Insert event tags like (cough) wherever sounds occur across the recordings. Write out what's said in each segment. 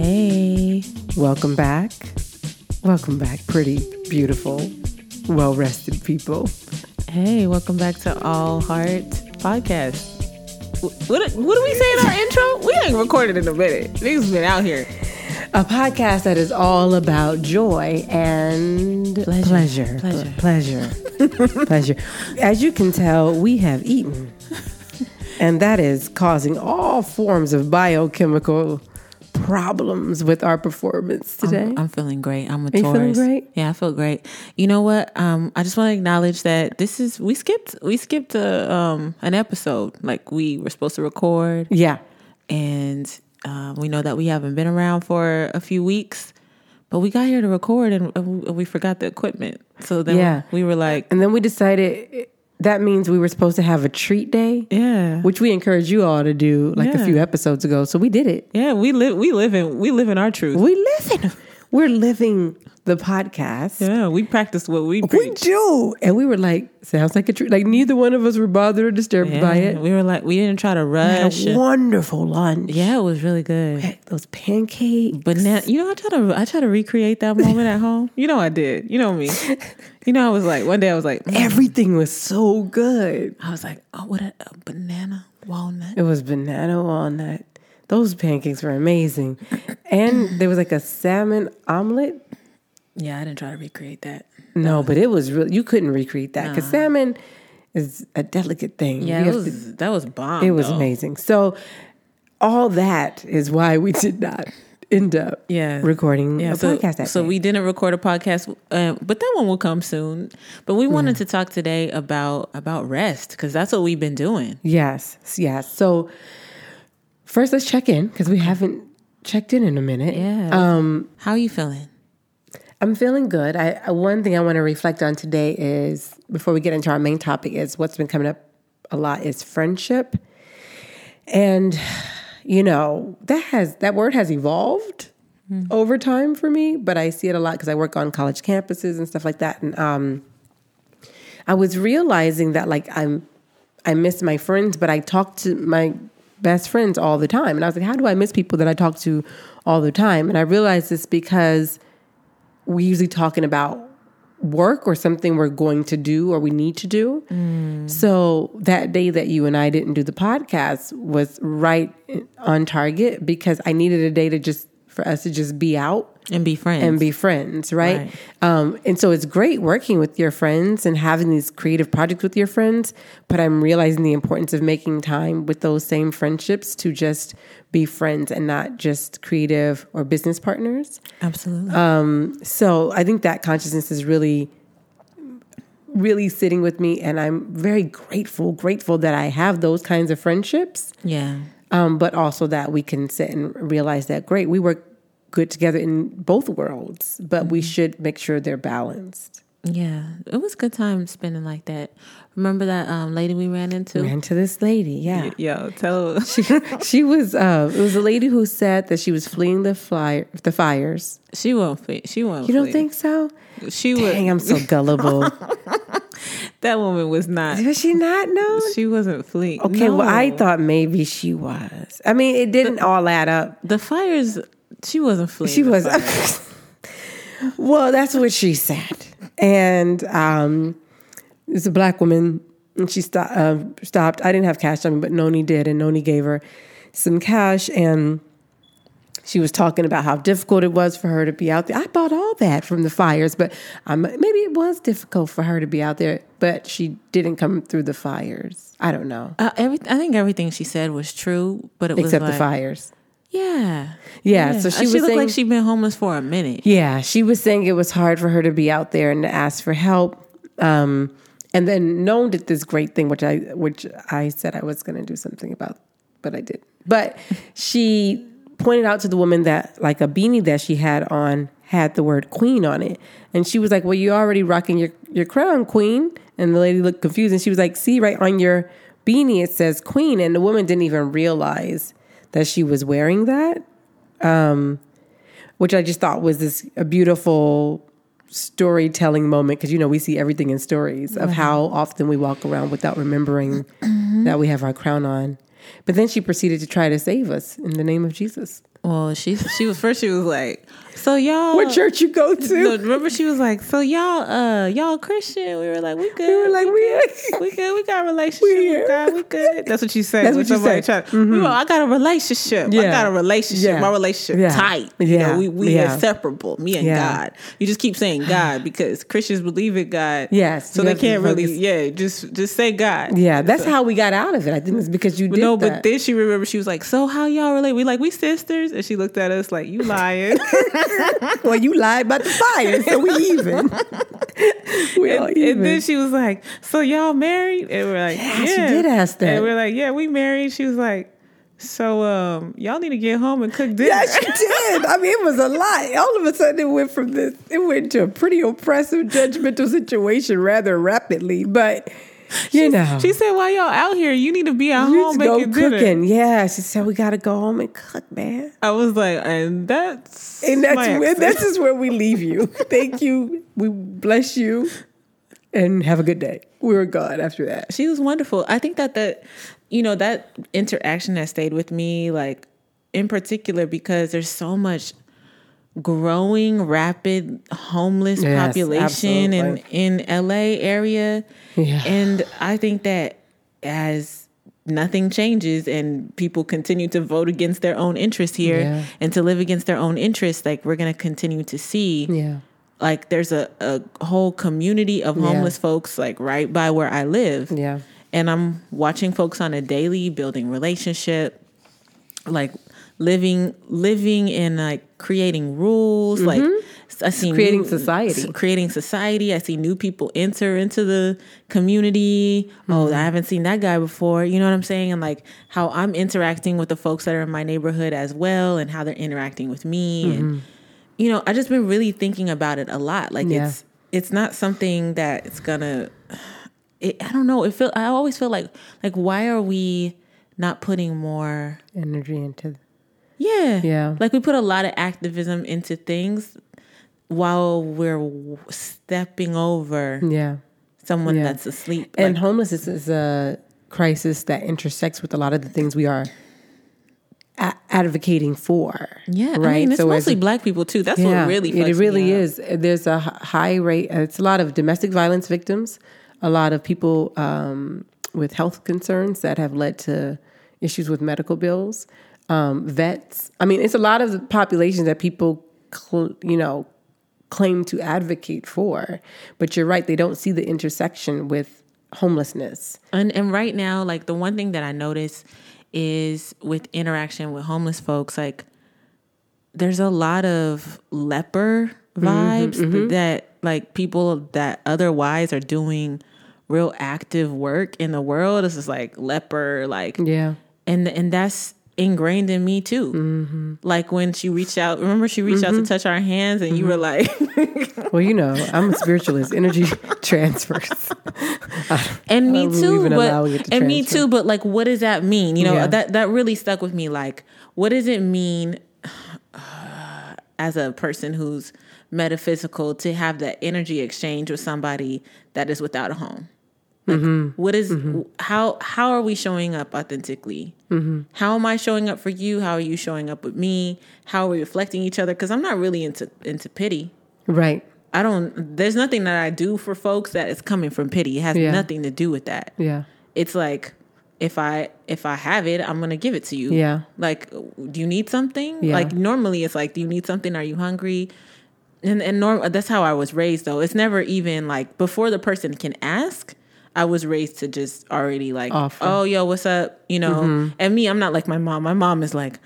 Hey, Welcome back. Welcome back, pretty, beautiful, well rested people. hey, welcome back to All Heart Podcast. What, what do we say in our intro? We ain't recorded in a minute. Niggas been out here. A podcast that is all about joy and Pleasure. pleasure. Pleasure. Pleasure. (laughs) pleasure. As you can tell, we have eaten. (laughs) And that is causing all forms of biochemical problems with our performance today. I'm, I'm feeling great. I'm a feeling Taurus. great? Yeah, I feel great. You know what? Um, I just want to acknowledge that this is we skipped we skipped a, um an episode like we were supposed to record, yeah. and uh, we know that we haven't been around for a few weeks, but we got here to record and, and we- we forgot the equipment. So then Yeah. we were like, And then we decided that means we were supposed to have a treat day. yeah, which we encouraged you all to do like a few episodes ago. So we did it. yeah, we live we live in we live in our truth. We live in, we're living the podcast. Yeah, we practice what we preach. We do. And we were like, sounds like a treat. Like neither one of us were bothered or disturbed Yeah, by it. We were like, we didn't try to We had rush. a wonderful lunch. yeah, it was really good. Those pancakes. But now, you know, I try to I try to recreate that moment at home. You know, I did. You know me. You know, I was like one day I was like, mm. Everything was so good. I was like, oh, what a, a banana walnut. It was banana walnut. Those pancakes were amazing. And there was like a salmon omelet. Yeah, I didn't try to recreate that. No, but it was real. You couldn't recreate that because salmon is a delicate thing. Yeah, have to- that was bomb. It was though. amazing. So all that is why we did not end up Yeah. recording Yeah, a so, podcast so day. we didn't record a podcast, uh, but that one will come soon. But we wanted to talk today about about rest because that's what we've been doing. yes, yes. So first, let's check in because we haven't checked in in a minute. Yeah. Um, How are you feeling? I'm feeling good. I one thing I want to reflect on today is before we get into our main topic is what's been coming up a lot is friendship, and you know that has that word has evolved over time for me, but I see it a lot because I work on college campuses and stuff like that, and um, I was realizing that like I'm I miss my friends, but I talk to my best friends all the time, and I was like, how do I miss people that I talk to all the time? And I realized this because we usually talking about work or something we're going to do or we need to do. So that day that you and I didn't do the podcast was right on target because I needed a day to just for us to just be out And be friends. and be friends, right? Right. Um, and so it's great working with your friends and having these creative projects with your friends. But I'm realizing the importance of making time with those same friendships to just be friends and not just creative or business partners. Absolutely. So I think that consciousness is really, really sitting with me, and I'm very grateful, grateful that I have those kinds of friendships. yeah. Um, but also that we can sit and realize that great, we work good together in both worlds, but we should make sure they're balanced. Yeah. It was a good time spending like that. Remember that um, lady we ran into? Ran to this lady, yeah. Yo, tell She, she was uh, it was a lady who said that she was fleeing the fire the fires. she won't flee. She won't You don't flee. think so? she Dang, was I'm so (laughs) gullible. (laughs) that woman was not Was she not? No. she wasn't fleeing. Okay, well, I thought maybe she was. I mean, it didn't all add up. the fires she wasn't fleeing. She was. fires. (laughs) well, that's what she said. And um, it's a black woman, and she sto- uh, stopped. I didn't have cash on me, but Noni did, and Noni gave her some cash, and she was talking about how difficult it was for her to be out there. I bought all that from the fires, but um, maybe it was difficult for her to be out there, but she didn't come through the fires. I don't know, Uh, every, I think everything she said was true, but it was except like, the fires. Yeah. Yeah, so she was looked saying, like she'd been homeless for a minute. Yeah, she was saying it was hard for her to be out there and to ask for help. Um, and then Noam did this great thing, which I which I said I was going to do something about, but I did. But she pointed out to the woman that like a beanie that she had on had the word queen on it, and she was like, "Well, you're already rocking your your crown, queen." And the lady looked confused, and she was like, "See, right on your beanie it says queen," and the woman didn't even realize that she was wearing that um, which I just thought was this a beautiful storytelling moment because you know we see everything in stories of how often we walk around without remembering that we have our crown on. But then she proceeded to try to save us in the name of Jesus. Well, she she was first. She was like, "So y'all, What church you go to? No, remember, she was like, "So y'all, uh, y'all Christian?" We were like, "We good." We were like, we we good. (laughs) We got a relationship. We We here. God, we good. That's what she said. That's what you said. tried- we were, I got a relationship. Yeah. I got a relationship. Yeah. My relationship Yeah. tight. You Yeah. know, we we Yeah. inseparable. Me and. God. You just keep saying (sighs) God because Christians believe in God. Yes, So they can't really. Yeah. Just just say God. Yeah, that's how we got out of it. I think it's because you did No, that. but then she remembered she was like, "So how y'all relate?" We like we sisters, and she looked at us like, "You lying?" (laughs) (laughs) well, you lied about the fire, so we even. (laughs) we all and, even. and then she was like, "So y'all married?" And we're like, Yeah, "Yeah." she did ask that. And we're like, "Yeah, we married." She was like, "So um, y'all need to get home and cook dinner." yeah, she (laughs) did. I mean, it was a lot. All of a sudden, it went from this, it went to a pretty oppressive, judgmental situation rather rapidly. But (laughs) you know, she said, "Why y'all out here, you need to be at you home need to go making dinner." cooking. Yeah, she said we got to go home and cook, man. I was like, and that's And that's where, this is where we leave you. (laughs) Thank you. We bless you, and have a good day. We were gone after that. she was wonderful. I think that the, you know, that interaction has stayed with me, like in particular, because there's so much growing, rapid homeless Yes, population in absolutely. in LA area, Yeah. and I think that as nothing changes and people continue to vote against their own interests here Yeah. and to live against their own interests, like we're going to continue to see Yeah. like there's a, a whole community of Yeah. homeless folks like right by where I live. Yeah. And I'm watching folks on a daily building relationship, like living living in like creating rules, like I see Mm-hmm. creating new- society. creating society. I see new people enter into the community. Oh, Mm-hmm. I haven't seen that guy before. You know what I'm saying? And like how I'm interacting with the folks that are in my neighborhood as well, and how they're interacting with me. Mm-hmm. And you know, I just been really thinking about it a lot. Like Yeah. it's it's not something that it's gonna. It, I don't know. It feel. I always feel like like why are we not putting more? Energy into Yeah, Yeah. Like we put a lot of activism into things while we're stepping over yeah. someone Yeah. that's asleep. And Like, homelessness is a crisis that intersects with a lot of the things we are a- advocating for. yeah, right. I mean, it's So mostly black people too. That's what really. it really is. There's a high rate. It's a lot of domestic violence victims, a lot of people um, with health concerns that have led to issues with medical bills, um, vets. I mean, it's a lot of the population that people, cl- you know, claim to advocate for. But you're right; they don't see the intersection with homelessness. And and right now, like the one thing that I notice is with interaction with homeless folks, like there's a lot of leper vibes that like people that otherwise are doing real active work in the world. It's just like leper, like Yeah. and and that's ingrained in me too. Mm-hmm. Like when she reached out, remember she reached out to mm-hmm. touch our hands, and you were mm-hmm. like, (laughs) Well, you know, I'm a spiritualist. Energy (laughs) transfers. and me too, believe in allowing it but and me too, but like, what does that mean? You know, Yeah. that that really stuck with me. Like, what does it mean uh, as a person who's metaphysical to have that energy exchange with somebody that is without a home? Like, Mm-hmm. what is- how how are we showing up authentically? Mm-hmm. How am I showing up for you? How are you showing up with me? How are we reflecting each other? Because I'm not really into into pity. right. I don't. There's nothing that I do for folks that is coming from pity. It has Yeah. nothing to do with that. Yeah. It's like if I if I have it, I'm gonna give it to you. Yeah. Like, do you need something? Yeah. Like normally, it's like, do you need something? Are you hungry? And and norm, that's how I was raised. Though it's never even like before the person can ask. I was raised to just already like. Mm-hmm. oh, yo, what's up? You know. And me, I'm not like my mom. My mom is like,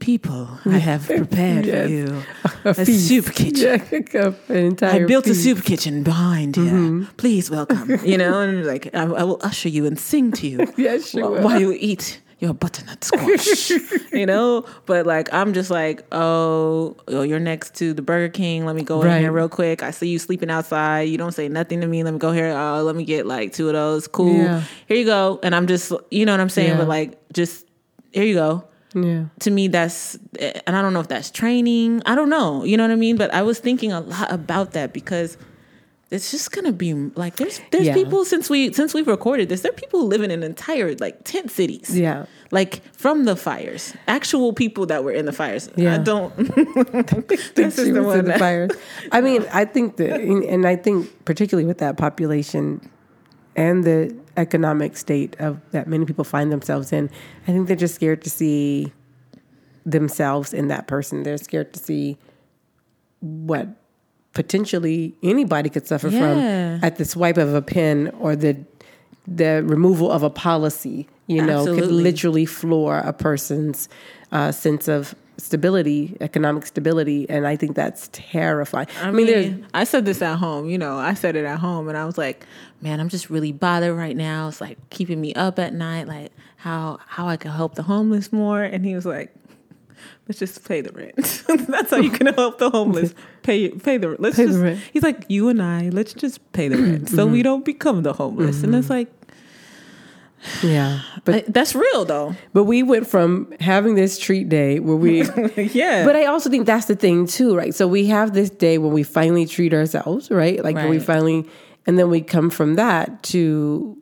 people, I have prepared Yes. for you (laughs) A a soup (laughs) kitchen. Yeah, an entire I built a soup kitchen behind you. Please welcome. You know, and like I, I will usher you and sing to you. (laughs) Yes, you while, while you eat your butternut squash. you know, but like I'm just like, oh, oh, you're next to the Burger King. Let me go in here real quick. I see you sleeping outside. You don't say nothing to me. Let me go here. Oh, let me get like two of those. Cool. Yeah. Here you go. And I'm just, you know what I'm saying? Yeah. But like, just here you go Yeah. to me that's and i don't know if that's training i don't know you know what i mean but i was thinking a lot about that because it's just gonna be like there's there's Yeah. people since we since we've recorded this there are people living in entire like tent cities Yeah. like from the fires actual people that were in the fires Yeah. I don't think (laughs) (laughs) This is the one in the fires. I mean, (laughs) I think that, and I think particularly with that population and the economic state of that many people find themselves in, I think they're just scared to see themselves in that person. They're scared to see what potentially anybody could suffer Yeah. from at the swipe of a pen or the the removal of a policy. You know, could literally floor a person's uh, sense of stability, economic stability, and I think that's terrifying. I I mean, mean, I said this at home, you know, I said it at home and I was like, man, I'm just really bothered right now. It's like keeping me up at night, like how how I can help the homeless more. And he was like, let's just pay the rent. (laughs) That's how you can (laughs) help the homeless. Pay pay the let's Pay the just rent. Mm-hmm. he's like, you and I, let's just pay the rent so we don't become the homeless. And it's like yeah, but I- that's real though. but we went from having this treat day where we (laughs) yeah. But I also think that's the thing too, right? So we have this day when we finally treat ourselves, right? Like when we finally, and then we come from that to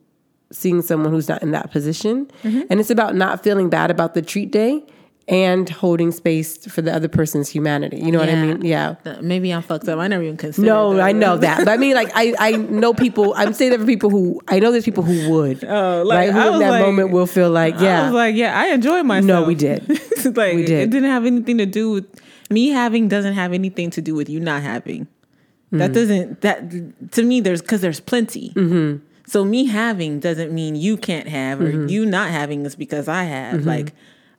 seeing someone who's not in that position, Mm-hmm. and it's about not feeling bad about the treat day and holding space for the other person's humanity. You know what I mean? Yeah. Maybe I'm fucked up. I never even considered No, that. I know that, but I mean, like, I, I know people. I'm saying that for people who I know there's people who would, Oh, like, right? Who I in that like- moment will feel like, yeah, I was like, yeah, I enjoyed myself. No, we did. (laughs) like, We did. It didn't have anything to do with me having. Doesn't have anything to do with you not having. That Mm. doesn't. That to me, there's because there's plenty. Mm-hmm. So me having doesn't mean you can't have, or Mm-hmm. you not having is because I have. Like,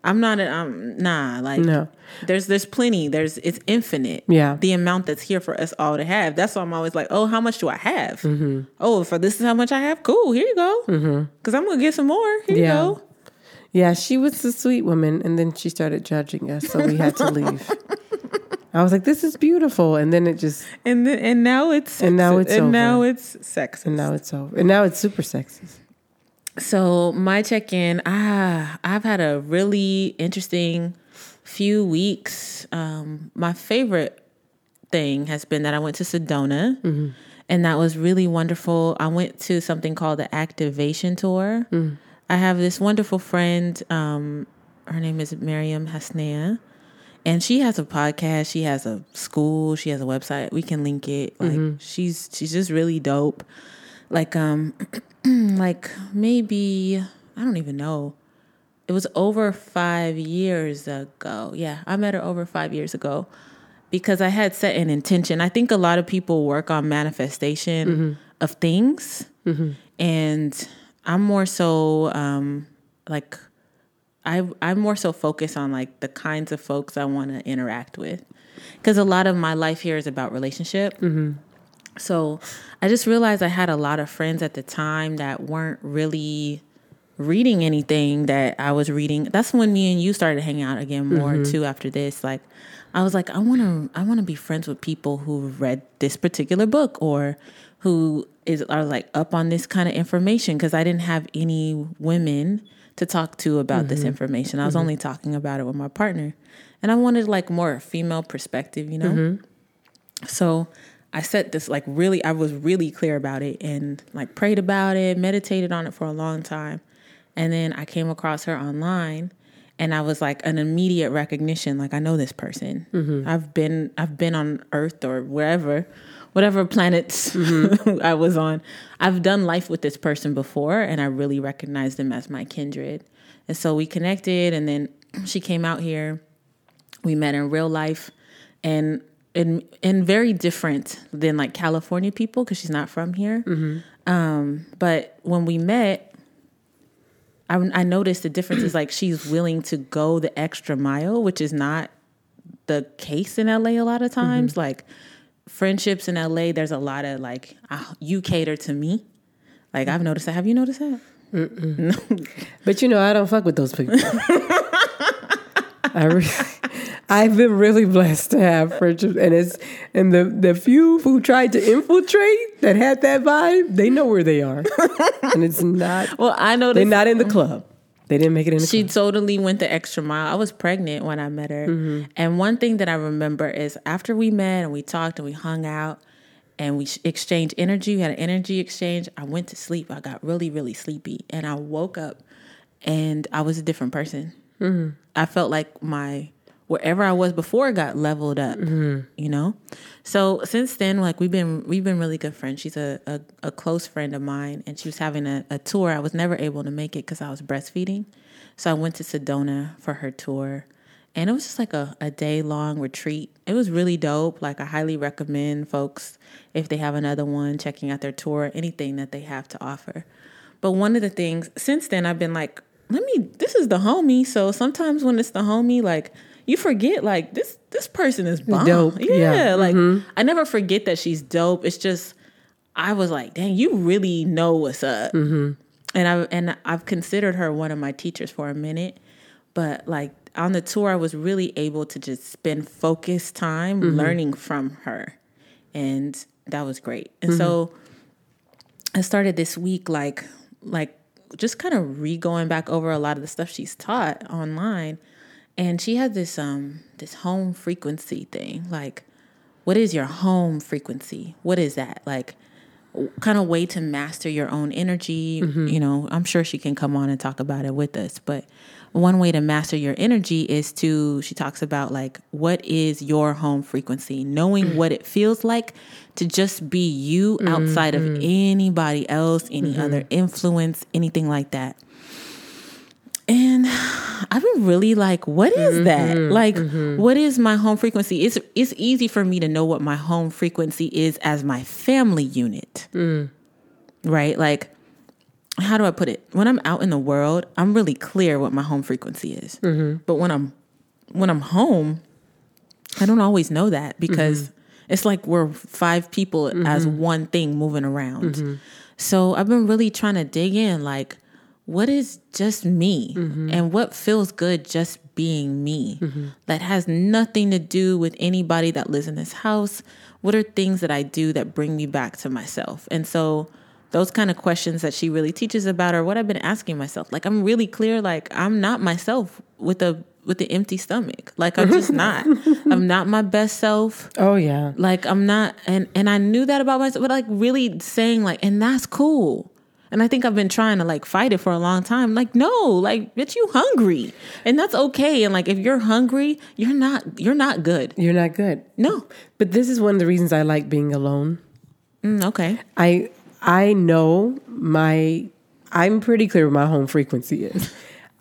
I'm not. A, I'm nah. Like, No. There's there's plenty. There's it's infinite. Yeah. The amount that's here for us all to have. That's why I'm always like, oh, how much do I have? Mm-hmm. Oh, for this is how much I have. Cool. Here you go. Because I'm gonna get some more. Here Yeah. you go. Yeah, she was a sweet woman, and then she started judging us, so we had to (laughs) leave. I was like, "This is beautiful," and then it just, And then, and now it's And now it's and over. now it's sexist. and now it's over, and now it's super sexist. So my check in, ah, I've had a really interesting few weeks. Um, my favorite thing has been that I went to Sedona, and that was really wonderful. I went to something called the Activation Tour. I have this wonderful friend. Um, her name is Miriam Hasnea. And she has a podcast. She has a school. She has a website. We can link it. Like she's she's just really dope. Like um, (clears throat) like maybe I don't even know. It was over five years ago. Yeah, I met her over five years ago because I had set an intention. I think a lot of people work on manifestation of things, and I'm more so um, like I I'm more so focused on like the kinds of folks I want to interact with because a lot of my life here is about relationship. So I just realized I had a lot of friends at the time that weren't really reading anything that I was reading. That's when me and you started hanging out again more mm-hmm. too after this. Like I was like I want to I want to be friends with people who read this particular book or who is are like up on this kind of information because I didn't have any women to talk to about this mm-hmm. information. I was mm-hmm. only talking about it with my partner. And I wanted like more female perspective, you know? So I set this like really, I was really clear about it and like prayed about it, meditated on it for a long time. And then I came across her online and I was like an immediate recognition. Like I know this person. Mm-hmm. I've been, I've been on earth or wherever, whatever planets mm-hmm. (laughs) I was on. I've done life with this person before and I really recognized them as my kindred. And so we connected and then (clears throat) she came out here we met in real life and and and very different than like California people because she's not from here. Um, but when we met, I, I noticed the difference is like she's willing to go the extra mile, which is not the case in LA a lot of times. Like friendships in LA, there's a lot of like ah, you cater to me. Like I've noticed that. Have you noticed that? (laughs) But you know, I don't fuck with those people. (laughs) I really, I've been really blessed to have friendships, and it's and the the few who tried to infiltrate that had that vibe, they know where they are, (laughs) and it's not. Well, I know They're not in the club. They didn't make it in the She club. totally went the extra mile. I was pregnant when I met her. And one thing that I remember is after we met and we talked and we hung out, and we exchanged energy. We had an energy exchange. I went to sleep. I got really, really sleepy, and I woke up, and I was a different person. Mm-hmm. I felt like my wherever I was before got leveled up. Mm-hmm. You know, so since then, like we've been we've been really good friends. She's a a, a close friend of mine, and she was having a, a tour. I was never able to make it because I was breastfeeding, so I went to Sedona for her tour and it was just like a, a day long retreat. It was really dope. Like I highly recommend folks if they have another one checking out their tour, anything that they have to offer. But one of the things since then I've been like, let me this is the homie. So sometimes when it's the homie, like you forget like this this person is bomb. Dope. Yeah, yeah. like mm-hmm. I never forget that she's dope. It's just I was like, dang, you really know what's up. Mm-hmm. And I and I've considered her one of my teachers for a minute, but like on the tour, I was really able to just spend focused time mm-hmm. learning from her. And that was great. And mm-hmm. so I started this week like like just kind of re going back over a lot of the stuff she's taught online. And she had this um this home frequency thing. Like, what is your home frequency? What is that? Like kind of way to master your own energy. Mm-hmm. You know, I'm sure she can come on and talk about it with us. But one way to master your energy is to, she talks about like, what is your home frequency? Knowing what it feels like to just be you outside mm-hmm. of anybody else, any mm-hmm. other influence, anything like that. And I've been really like, what is mm-hmm, that? Like, mm-hmm. what is my home frequency? It's it's easy for me to know what my home frequency is as my family unit. Mm. Right? Like, how do I put it? When I'm out in the world, I'm really clear what my home frequency is. Mm-hmm. But when I'm when I'm home, I don't always know that because mm-hmm. it's like we're five people as mm-hmm. one thing moving around. Mm-hmm. So I've been really trying to dig in like what is just me? Mm-hmm. and what feels good just being me? Mm-hmm. that has nothing to do with anybody that lives in this house. What are things that i do that bring me back to myself? And so those kind of questions that she really teaches about are what i've been asking myself. Like i'm really clear like i'm not myself with a with the empty stomach. Like i'm just (laughs) not. I'm not my best self. Oh yeah. Like i'm not and and i knew that about myself but like really saying like and that's cool and I think I've been trying to like fight it for a long time. Like, no, like, bitch, you hungry. And that's okay. And like if you're hungry, you're not you're not good. You're not good. No. But this is one of the reasons I like being alone. Mm, okay. I I know my I'm pretty clear what my home frequency is.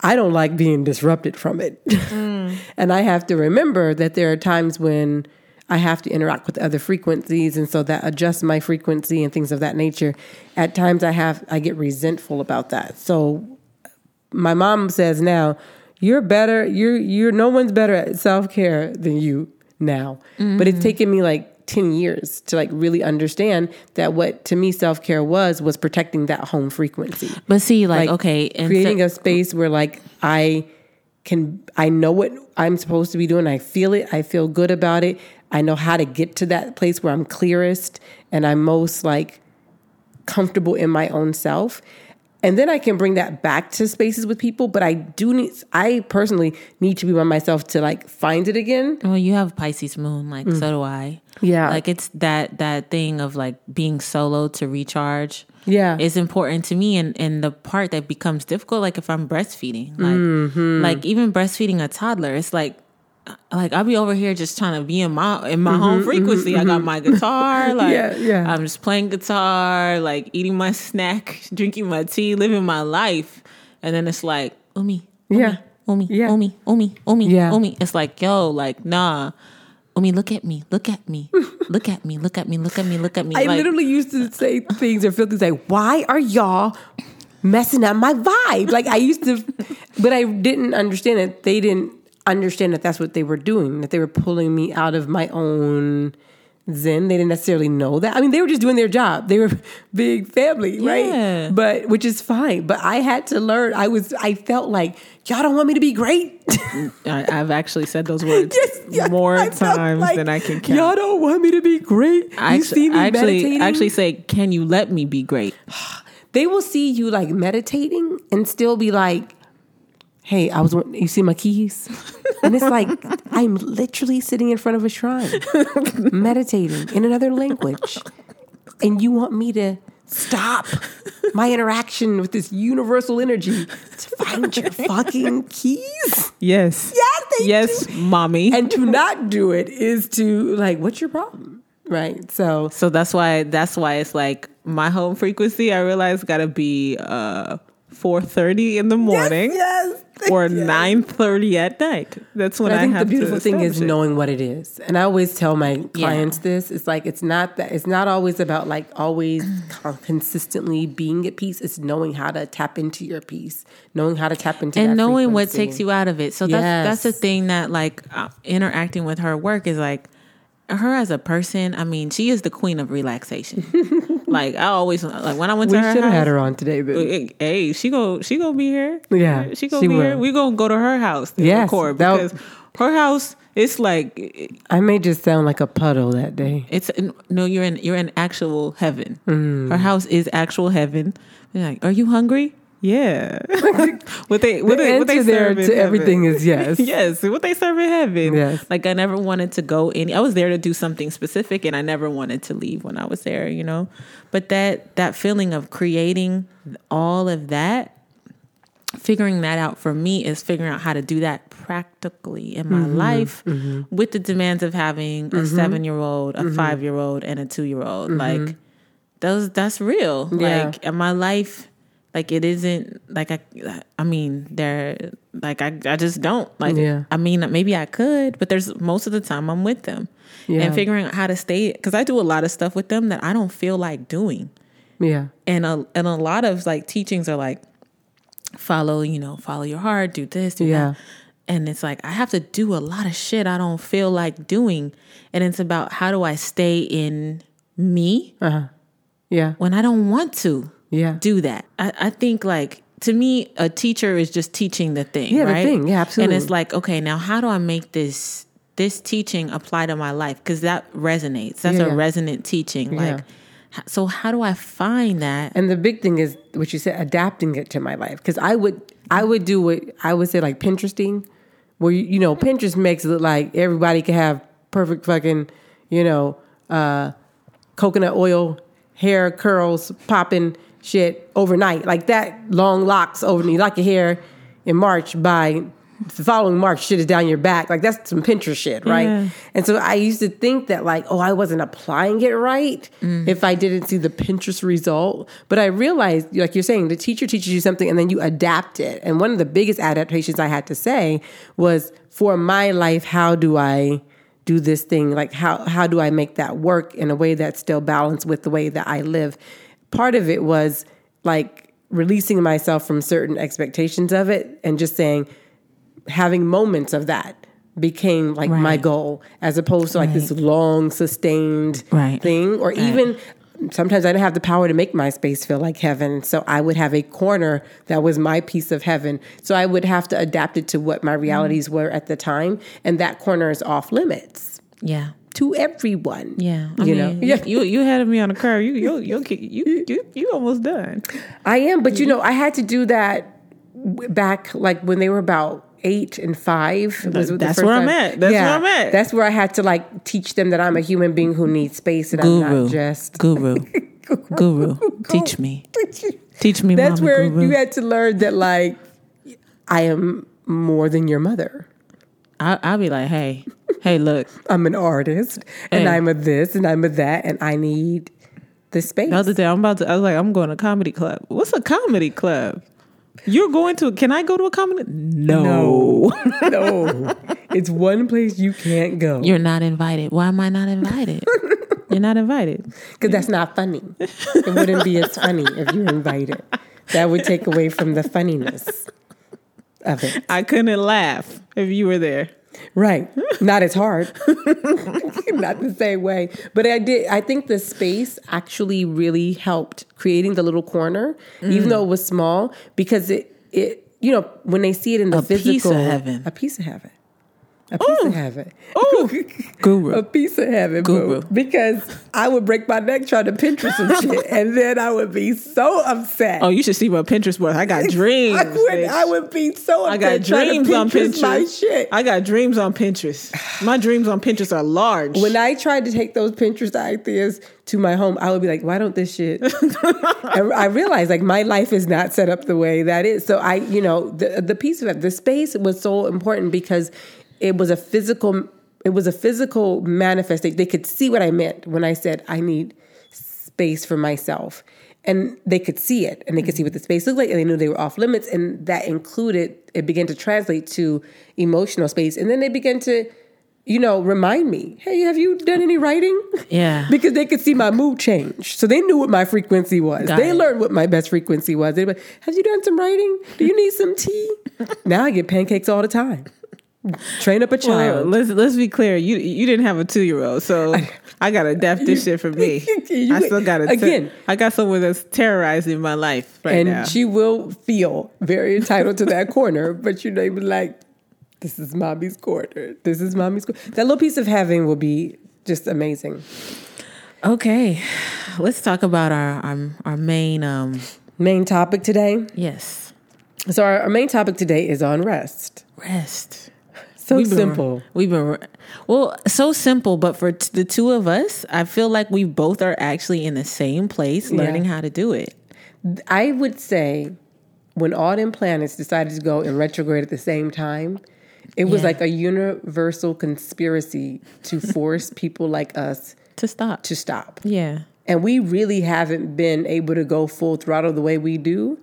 I don't like being disrupted from it. (laughs) Mm. and I have to remember that there are times when I have to interact with other frequencies, and so that adjusts my frequency and things of that nature. At times, I have I get resentful about that. So, my mom says now, "You're better. You're you're no one's better at self care than you now." Mm-hmm. But it's mm-hmm. taken me like 10 years to like really understand that what to me self-care was was protecting that home frequency but see like, like okay creating so- a space where like i can i know what i'm supposed to be doing i feel it i feel good about it I know how to get to that place where I'm clearest and I'm most like comfortable in my own self. And then I can bring that back to spaces with people, but I do need I personally need to be by myself to like find it again. Well, you have Pisces moon, like mm. so do I. Yeah. Like it's that that thing of like being solo to recharge. Yeah. Is important to me and and the part that becomes difficult like if I'm breastfeeding. Like mm-hmm. like even breastfeeding a toddler, it's like like I'll be over here just trying to be in my in my mm-hmm, home frequency. Mm-hmm, I got mm-hmm. my guitar, (laughs) like yeah, yeah. I'm just playing guitar, like eating my snack, (laughs) drinking my tea, living my life, and then it's like Umi, Umi yeah, Umi, yeah. Umi, Umi, Umi, yeah. Umi. It's like yo, like nah. Umi, look at me, look at me, (laughs) look at me, look at me, look at me, look at me. I like, literally used to say things or feel things like, "Why are y'all messing up my vibe?" Like I used to, but I didn't understand it. They didn't understand that that's what they were doing, that they were pulling me out of my own zen. They didn't necessarily know that. I mean, they were just doing their job. They were (laughs) big family, yeah. right? But which is fine. But I had to learn. I was. I felt like y'all don't want me to be great. (laughs) I, have actually said those words (laughs) yes, yeah, more times like, than I can count. Y'all don't want me to be great. I you see me I actually, meditating. I actually say, can you let me be great? (sighs) they will see you like meditating and still be like hey, I was, you see my keys? (laughs) And it's like, I'm literally sitting in front of a shrine, meditating in another language. and you want me to stop my interaction with this universal energy to find your fucking keys. Yes. Yes, yes, mommy. And to not do it is to like, what's your problem? Right. So so that's why that's why it's like my home frequency. I realize got to be uh four thirty in the morning. yes, (laughs) or nine thirty at night. That's what I I, think have the beautiful thing is it. knowing what it is. And I always tell my Yeah. clients this. It's like it's not that it's not always about like always (clears throat) consistently being at peace. It's knowing how to tap into your peace, knowing how to tap into and knowing what takes you out of it. So that's that's the thing that like uh, interacting with her work is like her as a person. I mean, she is the queen of relaxation. (laughs) like I always like when I went We to her We should have had her on today, but Hey, she go she gonna be here. Yeah, she gonna she be here. We gonna go to her house to Yes, record because her house. It's like I may just sound like a puddle that day. It's no, you're in you're in actual heaven. Mm. Her house is actual heaven. They're like, are you hungry? Yeah. (laughs) what they what the they what they serve to everything is yes. (laughs) yes. What they serve in heaven. Yes. Like I never wanted to go any. I was there to do something specific, and I never wanted to leave when I was there. You know, but that that feeling of creating all of that figuring that out for me is figuring out how to do that practically in my Mm-hmm, life with the demands of having a seven year old, Mm-hmm. a five year old, and a two year old. Like those, that's real. Yeah. Like in my life, like it isn't like I. I mean, they're like I. I just don't like. Yeah. I mean, maybe I could, but there's most of the time I'm with them Yeah. and figuring out how to stay because I do a lot of stuff with them that I don't feel like doing Yeah. and a and a lot of like teachings are like follow you know follow your heart do this do Yeah. that and it's like i have to do a lot of shit i don't feel like doing and it's about how do i stay in me Uh-huh. Yeah. when i don't want to Yeah. do that i, I think like to me a teacher is just teaching the thing Yeah, the thing. Yeah, absolutely. and it's like okay now how do i make this this teaching apply to my life because that resonates that's Yeah, a yeah. resonant teaching Yeah. like so how do i find that And the big thing is what you said, adapting it to my life. Because I would, I would do what I would say like Pinteresting, where you, you know Pinterest makes it look like everybody can have perfect fucking, you know, uh, coconut oil hair curls popping shit overnight like that. Long locks over you like your hair in March by the following March shit is down your back. Like that's some Pinterest shit, right? Yeah. And so I used to think that like, oh, I wasn't applying it right Mm. if I didn't see the Pinterest result. But I realized, like you're saying, the teacher teaches you something and then you adapt it. And one of the biggest adaptations I had to say was for my life, how do I do this thing? Like how how do I make that work in a way that's still balanced with the way that I live? Part of it was like releasing myself from certain expectations of it and just saying, having moments of that became like my goal as opposed to like this long sustained Right. thing or even sometimes i didn't have the power to make my space feel like heaven so i would have a corner that was my piece of heaven. So i would have to adapt it to what my mm. realities were at the time and that corner is off limits. Yeah to everyone Yeah, I you mean, know you, you you had me on the curve. You you you (laughs) you you you almost done. I am, but you know, I had to do that back like when they were about eight and five. That's where I'm time- at. That's where I'm at. That's where I had to like teach them that I'm a human being who needs space and I'm not just. (laughs) guru, guru. Teach me, (laughs) teach me. That's mama, where guru. you had to learn that like I am more than your mother. I, I'll be like, hey, hey, look. (laughs) I'm an artist and Hey. I'm a this and I'm a that and I need the space. The other day, I'm about to. I was like, I'm going to a comedy club. What's a comedy club? You're going to? Can I go to a comedy? No, no, (laughs) it's one place you can't go you're not invited. Why am I not invited? (laughs) you're not invited. because that's not funny. It wouldn't be as funny if you're invited. That would take away from the funniness of it. I couldn't laugh if you were there. Right. Not as hard. (laughs) Not the same way. But I did I think the space actually really helped creating the little corner, even mm. though it was small, because it it you know, when they see it in the A piece physical of heaven. a piece of heaven. (laughs) A piece of heaven. Ooh. Guru. a piece of heaven, Guru. boo. Because I would break my neck trying to Pinterest some shit, (laughs) and then I would be so upset. Oh, you should see my Pinterest board. I got (laughs) dreams. I would. I would be so upset I got dreams to on Pinterest my shit. I got dreams on Pinterest. My dreams on Pinterest are large. when I tried to take those Pinterest ideas to my home, I would be like, why don't this shit? and I realized like my life is not set up the way that is. So I, you know, the the piece of it, the space was so important because it was a physical, it was a physical manifestation. They could see what I meant when I said I need space for myself. And they could see it and they could see what the space looked like and they knew they were off limits. And that included, it began to translate to emotional space. And then they began to, you know, remind me, hey, have you done any writing? Yeah. (laughs) because they could see my mood change. So they knew what my frequency was. Got they it. learned what my best frequency was. They'd like, have you done some writing? Do you need some tea? (laughs) now I get pancakes all the time. Train up a Well, child. let's let's be clear. You you didn't have a two year old, so (laughs) I gotta adapt this shit for me. (laughs) I still gotta again. I got someone that's terrorizing my life right and now. she will feel very entitled to that corner, but you know, be like, this is mommy's corner. This is mommy's corner. That little piece of heaven will be just amazing. okay, let's talk about our our, our main. um Main topic today. Yes, So our, our main topic today is on rest. rest. So We've been- simple. We've been well, so simple, but for t- the two of us, I feel like we both are actually in the same place, learning how to do it. I would say when all them planets decided to go in retrograde at the same time, it was Yeah. like a universal conspiracy to (laughs) force people like us To stop. to stop. Yeah. And we really haven't been able to go full throttle the way we do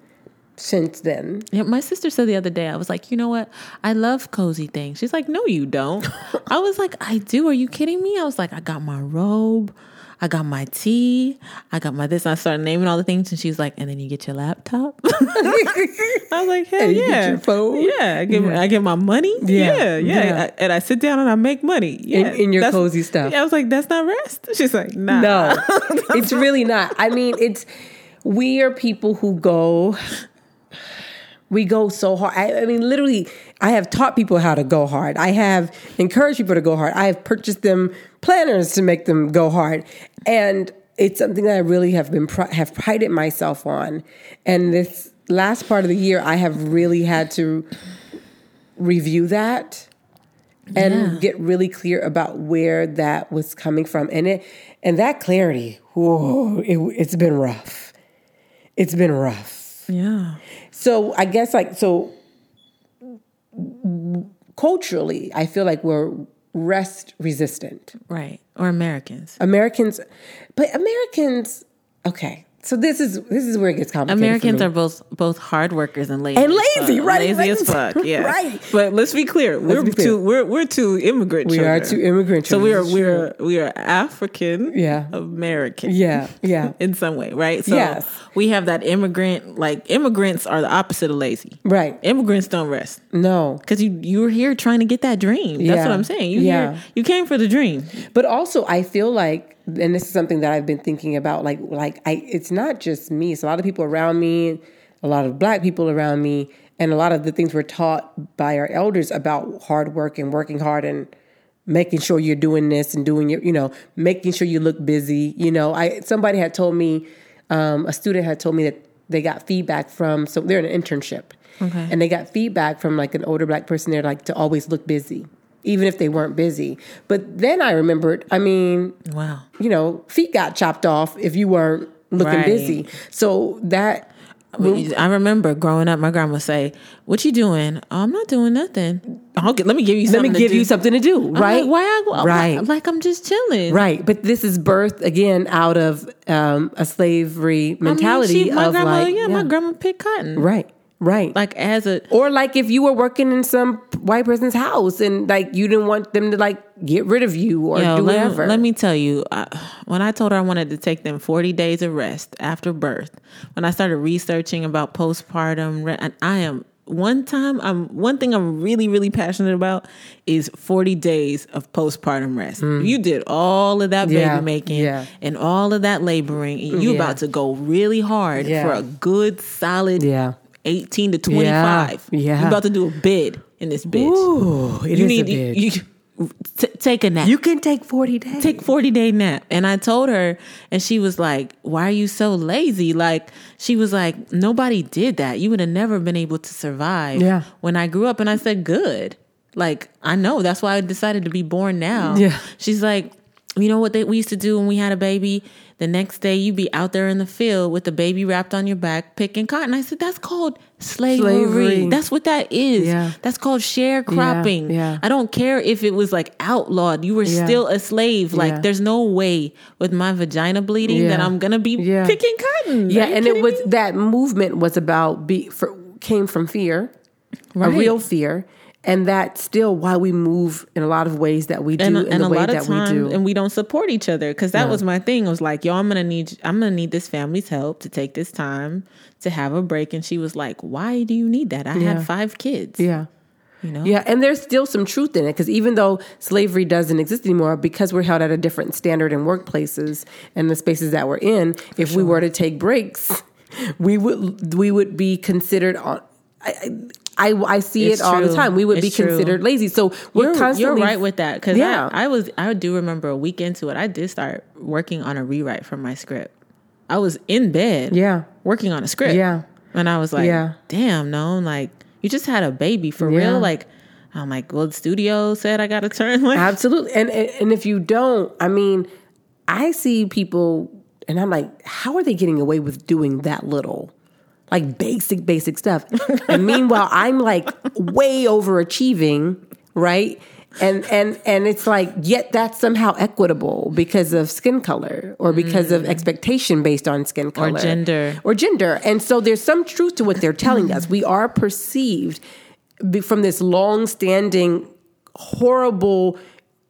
since then. Yeah, my sister said the other day, I was like, you know what? I love cozy things. She's like, no, you don't. (laughs) I was like, I do. Are you kidding me? I was like, I got my robe. I got my tea. I got my this. And I started naming all the things, and she's like, and then you get your laptop. (laughs) I was like, hell And you yeah, get your phone? yeah. I get I get my money. Yeah, Yeah, yeah. yeah. I- and I sit down and I make money. Yeah, in your that's- cozy stuff. Yeah, I was like, that's not rest. (laughs) She's like, nah. No, it's really not. I mean, it's we are people who go. We go so hard. I, I mean, literally, I have taught people how to go hard. I have encouraged people to go hard. I have purchased them planners to make them go hard, and it's something that I really have been have prided myself on. And this last part of the year, I have really had to review that and Yeah. get really clear about where that was coming from and it and that clarity whoa it, it's been rough it's been rough Yeah. So i guess like so culturally i feel like we're rest resistant Right. Or Americans. americans but americans okay so this is this is where it gets complicated Americans me. are both both hard workers and lazy And lazy, right, Lazy right. as fuck. (laughs) Yeah, Right. But let's be clear, we're be clear. two we're we're two immigrant. We children. are two immigrant So we are we are we are African. Yeah. American. yeah yeah (laughs) In some way, right? So Yes. we have that immigrant. Like immigrants are the opposite of lazy. right Immigrants don't rest no because you you're here trying to get that dream. That's Yeah. what I'm saying. You Yeah. here, you came for the dream. But also, I feel like, and this is something that I've been thinking about. Like, like I, it's not just me. It's a lot of people around me, a lot of Black people around me, and a lot of the things we're taught by our elders about hard work and working hard and making sure you're doing this and doing your, you know, making sure you look busy. You know, I somebody had told me, um, a student had told me that they got feedback from, so they're in an internship, Okay. and they got feedback from like an older Black person They're like to always look busy. Even if they weren't busy. But then I remembered, I mean, Wow. you know, feet got chopped off if you weren't looking Right. busy. So that I remember growing up, my grandma say, "What you doing? Oh, I'm not doing nothing. Let me give you let something. me to give do." you something to do, I'm right? Like, why? I, why- Right. Like I'm just chilling. Right. But this is birth again out of um, a slavery I mean, mentality she- my of grandma, like, yeah, my grandma picked cotton. right, right. Like as a or like if you were working in some white person's house and like you didn't want them to like get rid of you or Yo, do let, whatever. let me tell you, I, when I told her I wanted to take them 40 days of rest after birth, when I started researching about postpartum, and I am one time I'm one thing I'm really really passionate about is 40 days of postpartum rest. You did all of that baby Mm. Yeah, making yeah. and all of that laboring, and you Yeah. about to go really hard for a good solid Yeah. 18 to 25. Yeah, yeah. You about to do a bid in this bitch. Ooh, it you is need a bitch. you, t- take a nap. You can take 40 days. take 40 day nap and i told her and she was like why are you so lazy like she was like nobody did that you would have never been able to survive Yeah. when i grew up and i said good like i know that's why i decided to be born now Yeah. she's like you know what they, we used to do when we had a baby the next day you'd be out there in the field with the baby wrapped on your back picking cotton i said that's called slavery, Slavery. that's what that is Yeah. that's called sharecropping yeah. i don't care if it was like outlawed you were Yeah. still a slave like Yeah. there's no way with my vagina bleeding that I'm gonna be Yeah. picking cotton. Yeah, and it was me? that movement was about be for, came from fear, Right. a real fear, and that's still why we move in a lot of ways that we do and, in and the a way lot that of we do. and we don't support each other because that was my thing. I was like, yo, I'm gonna need, I'm gonna need this family's help to take this time to have a break. And she was like, why do you need that? I Yeah. have five kids. yeah. you know. Yeah, and there's still some truth in it because even though slavery doesn't exist anymore, because we're held at a different standard in workplaces and the spaces that we're in, if we were to take breaks, we would we would be considered on. I, I, I see It's it all the time. We would It's be true. considered lazy. So we're You're, constantly you're right with that because Yeah. I, I was I do remember a week into it I did start working on a rewrite for my script. I was in bed, Yeah. working on a script, Yeah. and I was like, Yeah. damn, no, like you just had a baby for Yeah. real, like. I'm like, well, the studio said I got to turn. (laughs) Like, Absolutely. And, and and if you don't, I mean, I see people and I'm like, how are they getting away with doing that little? Like basic, basic stuff. and meanwhile, I'm like way overachieving, right? And and and it's like, yet that's somehow equitable because of skin color or because of mm. expectation based on skin color. Or gender. Or gender. And so there's some truth to what they're telling us. We are perceived from this long-standing horrible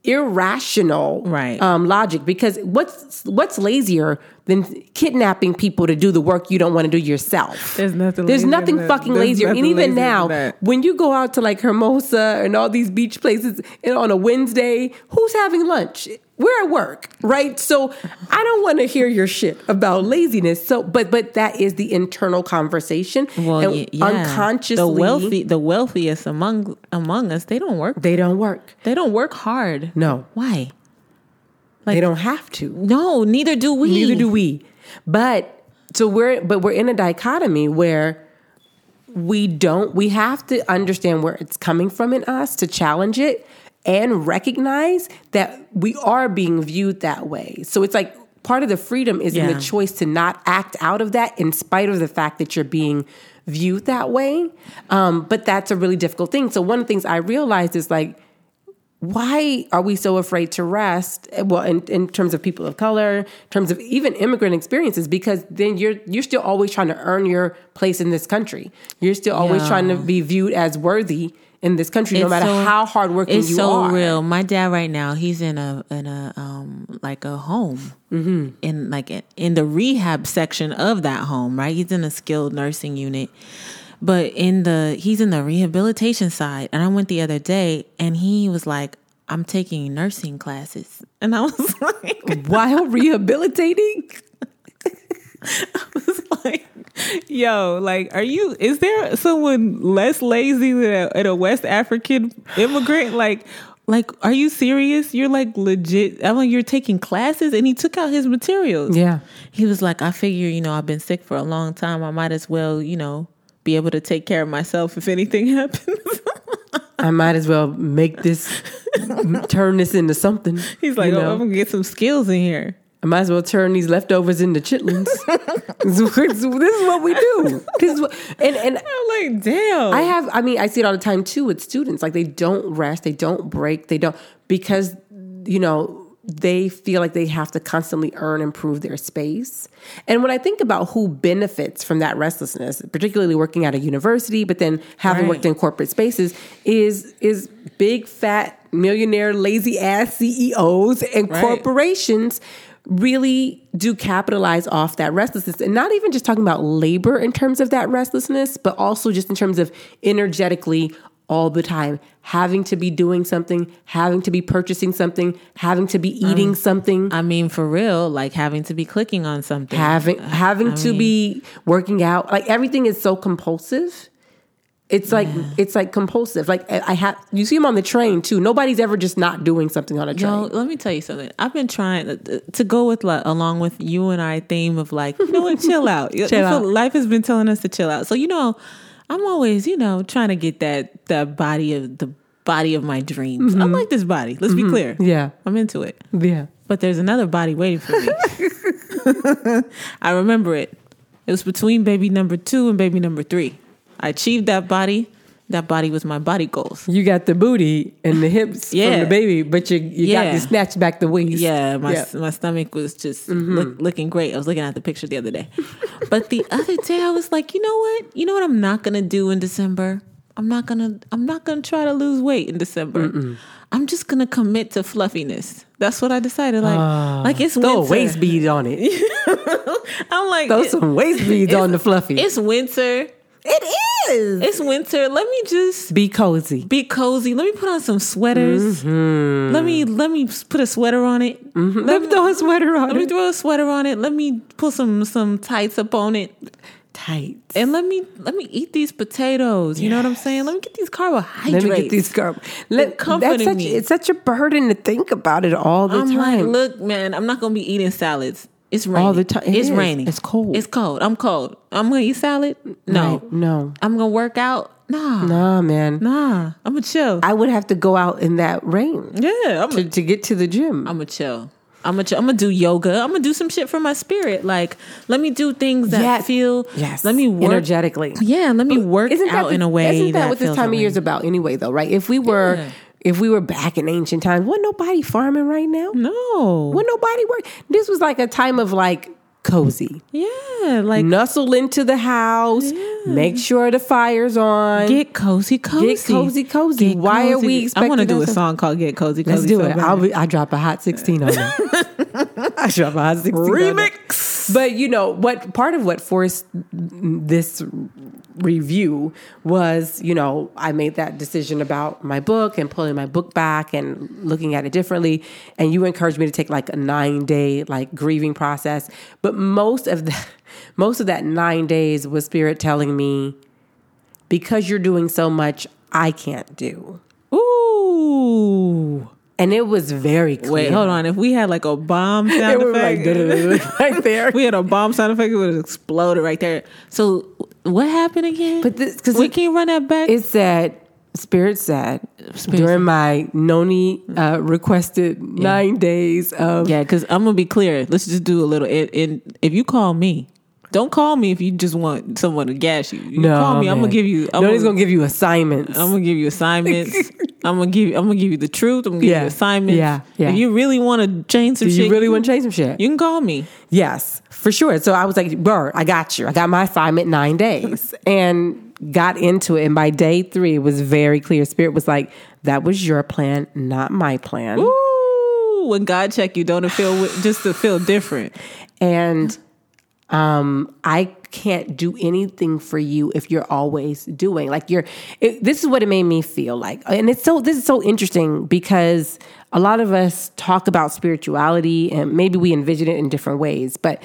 irrational Right. um, logic. Because what's what's lazier than kidnapping people to do the work you don't want to do yourself? There's nothing there's nothing than- fucking there's lazier. And nothing lazier even now when you go out to like hermosa and all these beach places and on a wednesday who's having lunch we're at work right so i don't want to hear your shit about laziness so but but that is the internal conversation well, and yeah, unconsciously the wealthy, the wealthiest among among us, they don't work. they don't work They don't work hard. no Why? Like, they don't have to No, neither do we. Neither do we. But so we're but we're in a dichotomy where we don't we have to understand where it's coming from in us to challenge it and recognize that we are being viewed that way. So it's like part of the freedom is in the choice to not act out of that in spite of the fact that you're being viewed that way. Um, but that's a really difficult thing. So one of the things I realized is like why are we so afraid to rest well in, in terms of people of color in terms of even immigrant experiences because then you're you're still always trying to earn your place in this country you're still always Yeah. trying to be viewed as worthy in this country no matter so- how hardworking you are. It's you so are real. My dad right now, he's in a in a um like a home Mm-hmm. in like in the rehab section of that home. Right, he's in a skilled nursing unit, but in the he's in the rehabilitation side. And I went the other day, and he was like, "I'm taking nursing classes," and I was (laughs) like, while (laughs) rehabilitating was (laughs) like, yo, like, are you, is there someone less lazy than a, than a West African immigrant? Like, like, are you serious? You're like legit. I'm like, you're taking classes, and he took out his materials. Yeah. he was like, I figure, you know, I've been sick for a long time. I might as well, you know, be able to take care of myself if anything (laughs) happens. i might as well make this turn this into something (laughs) He's like, you oh, know? I'm gonna get some skills in here. I might as well turn these leftovers into chitlins. (laughs) (laughs) this is what we do. This is what, and and (laughs) I'm like, damn. I have, I mean, I see it all the time too with students. Like they don't rest, they don't break, they don't, because, you know, they feel like they have to constantly earn and prove their space. And when I think about who benefits from that restlessness, particularly working at a university, but then having Right. worked in corporate spaces, is is big fat millionaire lazy ass CEOs and Right. corporations really do capitalize off that restlessness. And not even just talking about labor in terms of that restlessness but also just in terms of energetically all the time. Having to be doing something having to be purchasing something having to be um, eating something. I mean, for real, like having to be clicking on something. having having to be working out. Like everything is so compulsive It's like it's like compulsive. Like I have you see them on the train too. Nobody's ever just not doing something on a train. Yo, let me tell you something. I've been trying to, go with like, along with you and I theme of like, you know what, (laughs) chill out. I feel out. Life has been telling us to chill out. So you know, I'm always you know trying to get that that body of the body of my dreams. I mm-hmm. like this body. Let's be mm-hmm. clear. Yeah. I'm into it. Yeah. But there's another body waiting for me. (laughs) (laughs) I remember it. It was between baby number two and baby number three. I achieved that body. That body was my body goals. You got the booty and the hips Yeah. from the baby, but you you got to snatch back the waist. Yeah, my Yeah. Mm-hmm. my stomach was just look, looking great. I was looking at the picture the other day, but the other day I was like, you know what? You know what I'm not gonna do in December? I'm not gonna I'm not gonna try to lose weight in December. I'm just gonna commit to fluffiness. That's what I decided. Like, like it's. Throw a waist bead on it. (laughs) I'm like, Throw it- some waist beads on the fluffy. it's winter. It is. It's winter. Let me just Be cozy. be cozy. Let me put on some sweaters. Mm-hmm. Let me let me put a sweater on it. Mm-hmm. Let me throw a sweater on it. Let me throw a sweater on it. Let me put some some tights up on it, Tight. and let me let me eat these potatoes. You know what I'm saying? Let me get these carbohydrates. Let me get these carb. Let, that's me. It's such a burden to think about it all the I'm like, time. look, man, I'm not gonna be eating salads. It's raining All the time. It It's is. raining. It's cold. It's cold. I'm cold. I'm gonna eat salad. No. Right. No. I'm gonna work out. Nah. Nah, man. Nah. I'm gonna chill. I would have to go out in that rain yeah. I'm to, to get to the gym. I'm gonna chill. I'm gonna, I'm gonna do yoga. I'm gonna do some shit for my spirit. Like, let me do things that Yes. feel. yes. Let me work. energetically. Yeah. Let me work Isn't that out what- in a way. Isn't that, what this time of year is about anyway? Though, right? If we were, Yeah. If we were back in ancient times, wasn't nobody farming right now? No. Wasn't nobody work? This was like a time of like cozy. Yeah. Like, Nuzzle into the house. Make sure the fire's on. get cozy, cozy. Get cozy, cozy. Get Why are cozy. we I want to do a song called "Get Cozy." cozy Let's do so it. I'll be, I drop a hot sixteen on it. (laughs) I drop a hot sixteen. remix. But you know what? Part of what forced this review was, you know, I made that decision about my book and pulling my book back and looking at it differently. And you encouraged me to take like a nine day like grieving process. But most of the (laughs) most of that nine days was spirit telling me, because you're doing so much, I can't do. Ooh. And it was very clear. Wait, hold on. If we had like a bomb (laughs) It sound was like right there. (laughs) we had a bomb sound effect, it would have exploded right there. So, what happened again? But this because we can't run that back. It said, Spirit said, during my Noni uh, requested nine days of. Yeah, because I'm gonna be clear. Let's just do a little. And, and if you call me, don't call me if you just want someone to gas you. You call me. I'm gonna give you. I'm Noni's gonna, gonna give you assignments. I'm gonna give you assignments. (laughs) I'm gonna give. I'm gonna give you the truth. I'm gonna give Yeah. you assignments. Yeah, yeah. If you really want to change some Do shit, you really want to change some shit? You can call me. yes, for sure. So I was like, Bert, I got you. I got my assignment nine days (laughs) and got into it. And by day three, it was very clear. Spirit was like, that was your plan, not my plan. Ooh, when God check you, don't it feel just to feel different? And um, I can't do anything for you if you're always doing like you're. It, this is what it made me feel like, and it's so. This is so interesting because a lot of us talk about spirituality, and maybe we envision it in different ways, but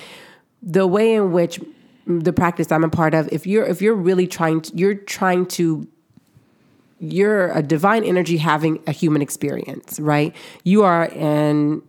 the way in which the practice I'm a part of, if you're if you're really trying, to, you're trying to you're a divine energy having a human experience, right? You are an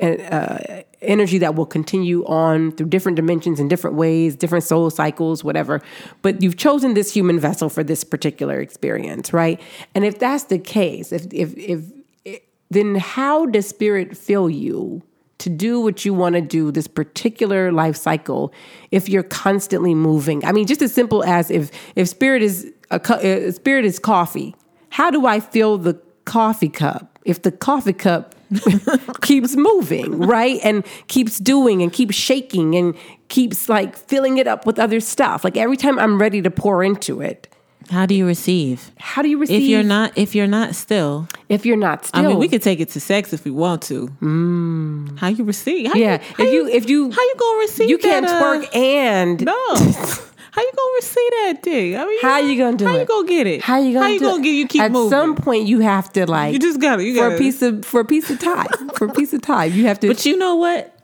uh, energy that will continue on through different dimensions in different ways, different soul cycles, whatever. But you've chosen this human vessel for this particular experience, right? And if that's the case, if if if, then how does spirit fill you? To do what you want to do, this particular life cycle, if you're constantly moving. I mean, just as simple as if if spirit is a uh, spirit is coffee. How do I fill the coffee cup if the coffee cup (laughs) keeps moving, right? And keeps doing and keeps shaking and keeps like filling it up with other stuff. Like every time I'm ready to pour into it, How do you receive? how do you receive If you're not, if you're not still, if you're not still? I mean, we could take it to sex if we want to. Mm. How you receive? How yeah. how if you if you how you gonna receive? you can't uh, twerk and No. (laughs) (laughs) how you gonna receive that thing? I mean, how you gonna do it? how it? you gonna get it? How you gonna How you gonna it? get? You keep moving? At moving. some point, you have to like you just got to You for a piece of for a piece of time (laughs) for a piece of time. You have to. But you know what?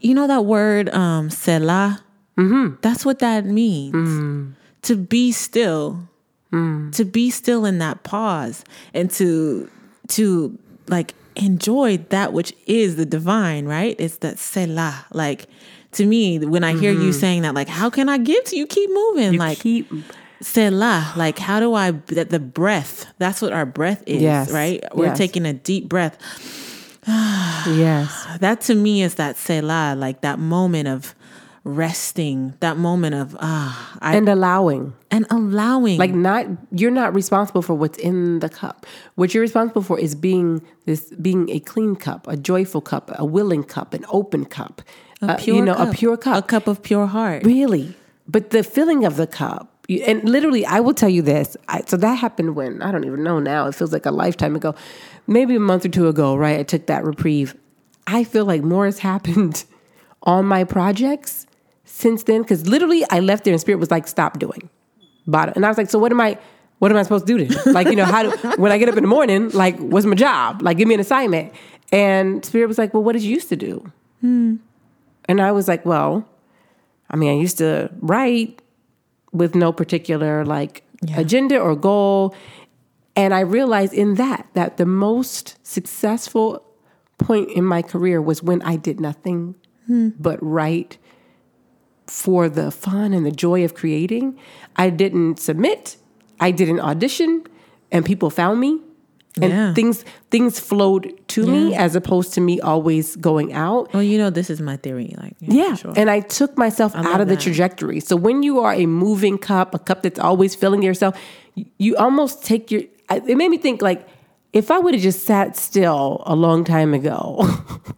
You know that word, um, selah? Mm-hmm. That's what that means. To be still. to be still in that pause and to to like enjoy that which is the divine, right? It's that selah. Like to me, when I hear you saying that, like, how can I give to you? Keep moving. like keep selah. Like how do I that the breath? That's what our breath is, Yes. right? We're Yes. taking a deep breath. (sighs) yes. That to me is that selah, like that moment of resting, that moment of ah, I, and, allowing, And allowing. Like not you're not responsible for what's in the cup. What you're responsible for is being this being a clean cup, a joyful cup, a willing cup, an open cup. A uh, pure you know, cup, a pure cup. a cup of pure heart. Really? But the filling of the cup, and literally, I will tell you this. I, so that happened when, I don't even know now, it feels like a lifetime ago, maybe a month or two ago, right? I took that reprieve. I feel like more has (laughs) happened on my projects since then, because literally, I left there and Spirit was like, stop doing. Bottom. And I was like, so what am I? What am I supposed to do then? (laughs) Like, you know, how do, when I get up in the morning, like, what's my job? Like, give me an assignment. And Spirit was like, well, what did you used to do? And I was like, well, I mean, I used to write with no particular like Yeah. agenda or goal. And I realized in that that the most successful point in my career was when I did nothing hmm. but write for the fun and the joy of creating. I didn't submit, I didn't audition, and people found me. And Yeah. things things flowed to me as opposed to me always going out. Well, you know, this is my theory. Like, Yeah. for sure. And I took myself out love of the trajectory. So when you are a moving cup, a cup that's always filling yourself, you almost take your. It made me think like, if I would have just sat still a long time ago,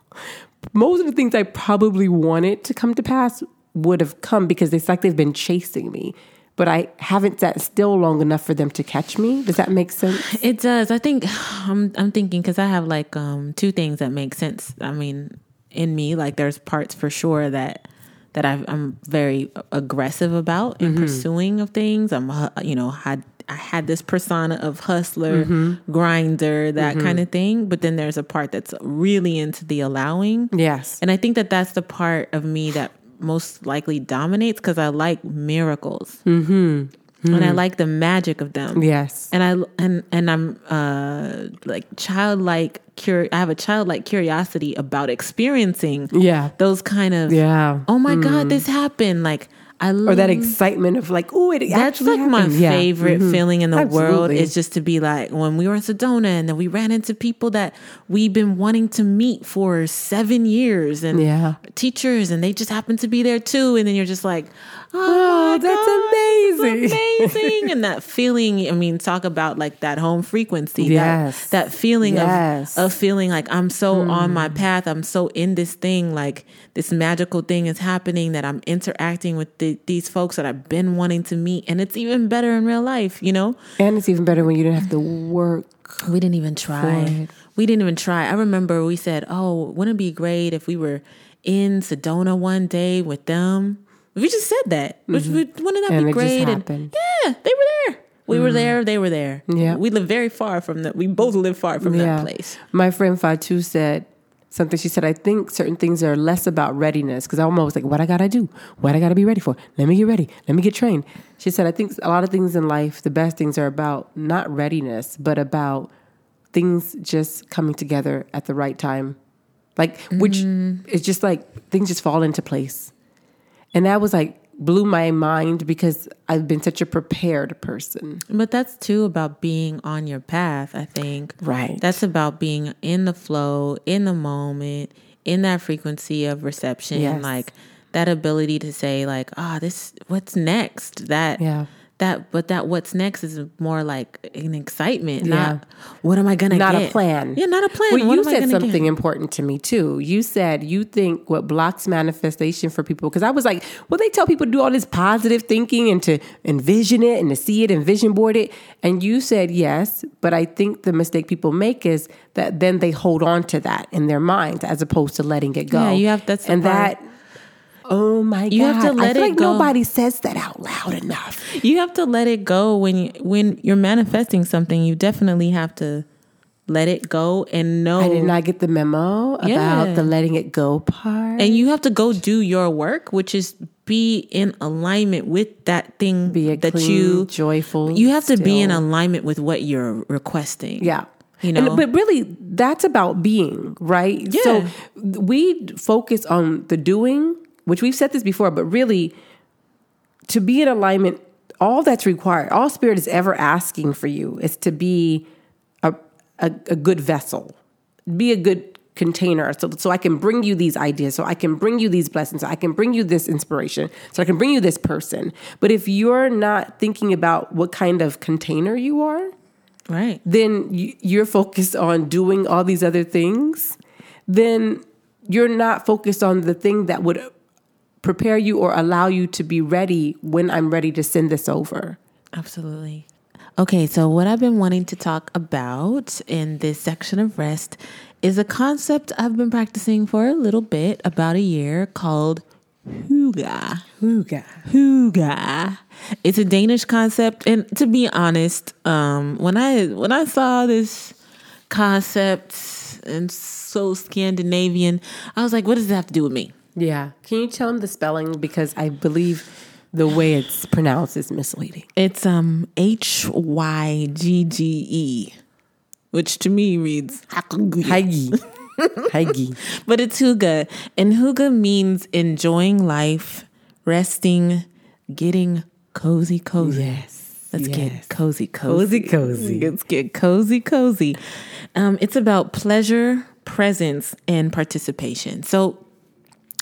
(laughs) most of the things I probably wanted to come to pass would have come because it's like they've been chasing me. But I haven't sat still long enough for them to catch me. Does that make sense? It does. I think I'm I'm thinking because I have like um two things that make sense. I mean, in me, like there's parts for sure that that i I'm very aggressive about in mm-hmm. pursuing of things. I'm uh, you know had I had this persona of hustler, mm-hmm. grinder, that mm-hmm. kind of thing. But then there's a part that's really into the allowing. Yes. And I think that that's the part of me that most likely dominates because I like miracles. Mm-hmm. And I like the magic of them. Yes. And I and and I'm uh like childlike cur I have a childlike curiosity about experiencing Yeah. those kind of Yeah. oh my god this happened like I Or that excitement of like, oh, it that's actually like my. Yeah. favorite Mhm. feeling in the world is just to be like when we were in Sedona and then we ran into people that we've been wanting to meet for seven years and Yeah. teachers and they just happen to be there too and then you're just like oh, that's God, amazing. amazing and that feeling I mean talk about like that home frequency Yes. that, that feeling Yes. of, of feeling like I'm so on my hmm. path I'm so in this thing like this magical thing is happening that I'm interacting with the, these folks that I've been wanting to meet and it's even better in real life you know And it's even better when you didn't have to work. we didn't even try. We didn't even try. I remember we said, "Oh, wouldn't it be great if we were in Sedona one day with them?" We just said that. Which would- Wouldn't that Mm-hmm. And be it just great? happened. yeah, they were there. We were there. They were there. Yeah. we live very far from that. We both live far from that place. My friend Fatu said something. She said, I think certain things are less about readiness because I'm always like, what I got to do? What I got to be ready for? Let me get ready. Let me get trained. She said, I think a lot of things in life, the best things are about not readiness, but about things just coming together at the right time. Like, which Mm. it's just like things just fall into place. And that was like, blew my mind because I've been such a prepared person. But that's too about being on your path, I think. Right. That's about being in the flow, in the moment, in that frequency of reception, Yes. like that ability to say like, ah, this what's next? That Yeah. That but that what's next is more like an excitement, Yeah. not what am I gonna not get? a plan. Yeah, not a plan. Well, What you said something get? important to me too. You said you think what blocks manifestation for people because I was like, well, they tell people to do all this positive thinking and to envision it and to see it and vision board it, and you said yes, but I think the mistake people make is that then they hold on to that in their minds as opposed to letting it go. Yeah, you have- that's and part. that. Oh my You god! have to I let feel it like go. nobody says that out loud enough. You have to let it go when you when you're manifesting something. You definitely have to let it go and know I did not get the memo about the letting it go part. and you have to go do your work which is be in alignment with that thing Be a that clean, you joyful. you have to be in alignment with what you're requesting. Yeah. You And- know? but really, that's about being, right? yeah. So we focus on the doing, which we've said this before, but really, to be in alignment, all that's required, all Spirit is ever asking for you is to be a, a, a good vessel, be a good container. So, so I can bring you these ideas, so I can bring you these blessings, so I can bring you this inspiration, so I can bring you this person. But if you're not thinking about what kind of container you are, Right. then you're focused on doing all these other things, then you're not focused on the thing that would prepare you or allow you to be ready when I'm ready to send this over. Absolutely. Okay, so what I've been wanting to talk about in this section of rest is a concept I've been practicing for a little bit, about a year, called hygge. Ooga. hygge. It's a Danish concept, and to be honest, um, when I when I saw this concept and so Scandinavian, I was like, "What does that have to do with me?" Yeah. Can you tell him the spelling? Because I believe the way it's pronounced is misleading. It's um H Y G G E, which to me reads Haigi. (laughs) Haigi. But it's hygge. And hygge means enjoying life, resting, getting cozy, cozy. Yes. Let's yes. get cozy, cozy. Cozy, cozy. Let's get cozy, cozy. Um, it's about pleasure, presence, and participation. So,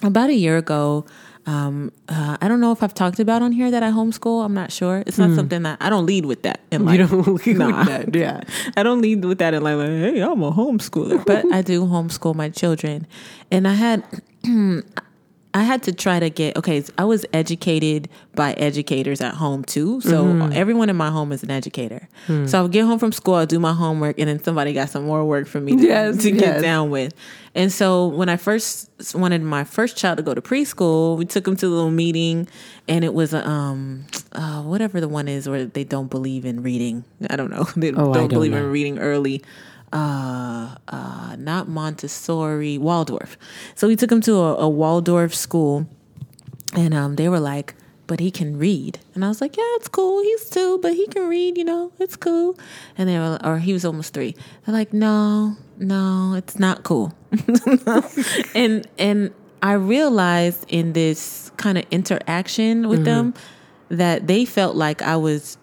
about a year ago, um, uh, I don't know if I've talked about on here that I homeschool. I'm not sure. It's not something that I don't lead with that in life. You don't lead Nah. with that. Yeah. (laughs) I don't lead with that in like, like, hey, I'm a homeschooler, (laughs) but I do homeschool my children. And I had (clears throat) I had to try to get okay, I was educated by educators at home too. So Mm-hmm. everyone in my home is an educator. Hmm. So I would get home from school, I'd do my homework, and then somebody got some more work for me to, Yes, to get down with. And so when I first wanted my first child to go to preschool, we took him to a little meeting and it was um uh, whatever the one is where they don't believe in reading. I don't know. (laughs) They Oh, I don't, don't believe know. in reading early. Uh, uh, not Montessori, Waldorf. So we took him to a, a Waldorf school, and um, they were like, "But he can read," and I was like, "Yeah, it's cool. He's two, but he can read. You know, it's cool." And they were, or he was almost three. They're like, "No, no, it's not cool." (laughs) and and I realized in this kind of interaction with them that they felt like I was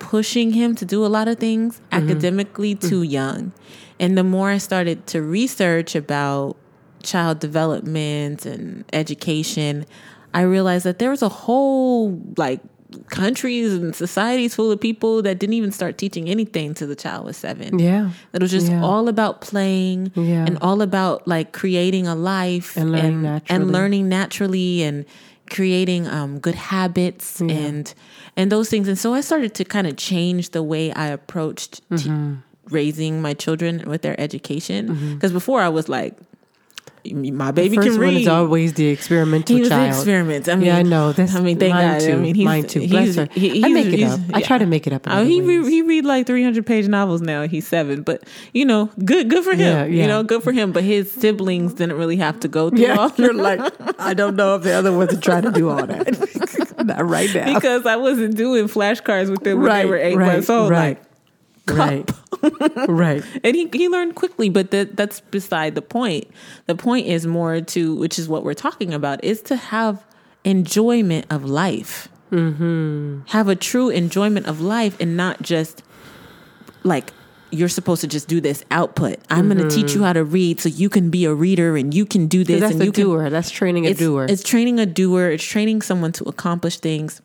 pushing him to do a lot of things mm-hmm. academically too mm-hmm. young. And the more I started to research about child development and education, I realized that there was a whole like countries and societies full of people that didn't even start teaching anything to the child was seven. Yeah. It was just Yeah. all about playing Yeah. and all about like creating a life And learning and, naturally. and learning naturally and creating um, good habits and and those things. And so I started to kind of change the way I approached t- Mm-hmm. raising my children with their education. Because before I was like, my baby First can one is always the experimental He was child. experiment. I mean, yeah, I know. That's I mean, thank mine God. Too. I mean, he's, mine too. he's- her. he- I make it up. I try to make it up. in Oh, he re- he read like three hundred page novels now. He's seven, but you know, good good for him. Yeah, yeah. You know, good for him. But his siblings didn't really have to go through yeah, all (laughs) you're like, I don't know if the other ones are trying to do all that. (laughs) Not right now. because I wasn't doing flashcards with them when Right, they were eight right, months old. right. Like, right. (laughs) right. and he he learned quickly, but that that's beside the point. The point is more to which is what we're talking about is to have enjoyment of life. Mm-hmm. Have a true enjoyment of life, and not just like you're supposed to just do this output. I'm going to teach you how to read so you can be a reader and you can do this That's and a you can doer. That's training a it's, doer. It's training a doer. It's training someone to accomplish things.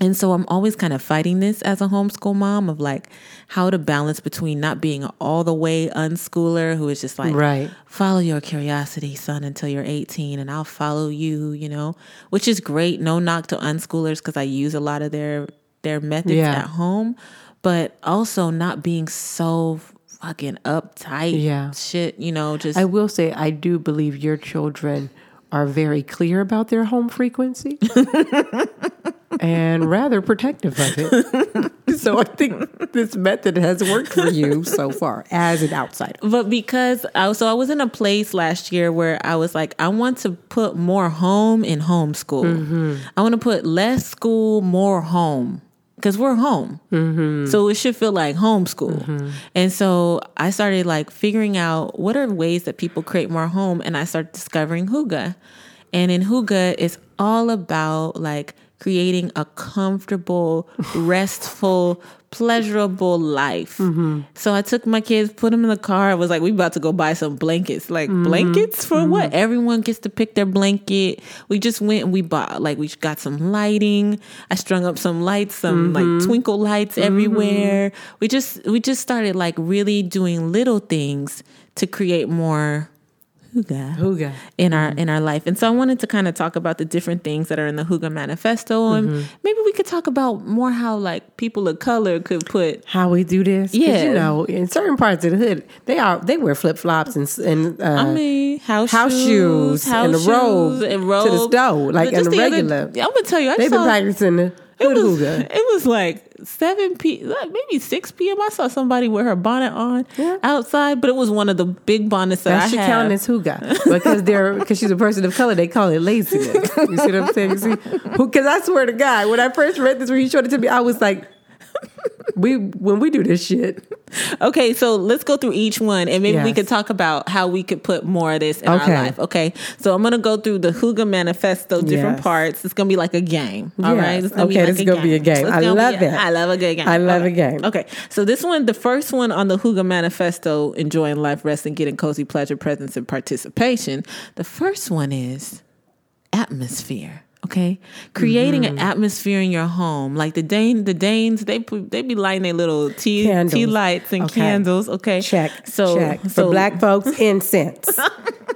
And so I'm always kind of fighting this as a homeschool mom of like how to balance between not being all the way unschooler who is just like, Right. follow your curiosity, son, until you're 18 and I'll follow you, you know, which is great. No knock to unschoolers because I use a lot of their, their methods Yeah. at home, but also not being so fucking uptight. Yeah. Shit, you know, just. I will say, I do believe your children are very clear about their home frequency. (laughs) and rather protective of it. (laughs) so I think this method has worked for you so far as an outsider. But because I so I was in a place last year where I was like, I want to put more home in homeschool. Mm-hmm. I want to put less school, more home. Because we're home. Mm-hmm. So it should feel like homeschool. And so I started like figuring out what are ways that people create more home. And I started discovering hygge. And in hygge, it's all about like creating a comfortable, (laughs) restful, pleasurable life. Mm-hmm. So I took my kids, put them in the car. I was like, we about to go buy some blankets. Like mm-hmm. blankets for mm-hmm. what? Everyone gets to pick their blanket. We just went and we bought like we got some lighting. I strung up some lights, some like twinkle lights everywhere. We just we just started like really doing little things to create more hygge hygge. in our in our life. And so I wanted to kind of talk about the different things that are in the hygge manifesto and maybe we could talk about more how like people of color could put How we do this. Yeah. you know, in certain parts of the hood, they are they wear flip flops and and uh, I mean house, house shoes house and a shoes robe and to the stove, like, But just and a the other- regular. I'm gonna tell you, I they've saw been practicing the it was, it was like 7 p like maybe 6 p.m. I saw somebody with her bonnet on Yeah. outside, but it was one of the big bonnets that, That I should have. count as hygge because they're because she's a person of color. They call it laziness. You see what I'm saying? You see, because I swear to God, when I first read this, when he showed it to me, I was like, "We when we do this shit, Okay, so let's go through each one and maybe we Yes. could talk about how we could put more of this in Okay. our life. Okay. So I'm gonna go through the hygge manifesto, different Yes. parts. It's gonna be like a game. All Yes. right. It's gonna Okay, this is gonna be a game. I love be- it. I love a good game. I love a game. Okay. So this one, the first one on the hygge manifesto, enjoying life, resting, getting cozy pleasure, presence, and participation. The first one is atmosphere. Okay, creating Mm-hmm. an atmosphere in your home, like the Dane, the Danes, they put, they be lighting their little tea tea lights and Okay. candles. Okay, check, So, check for so black folks, (laughs) incense.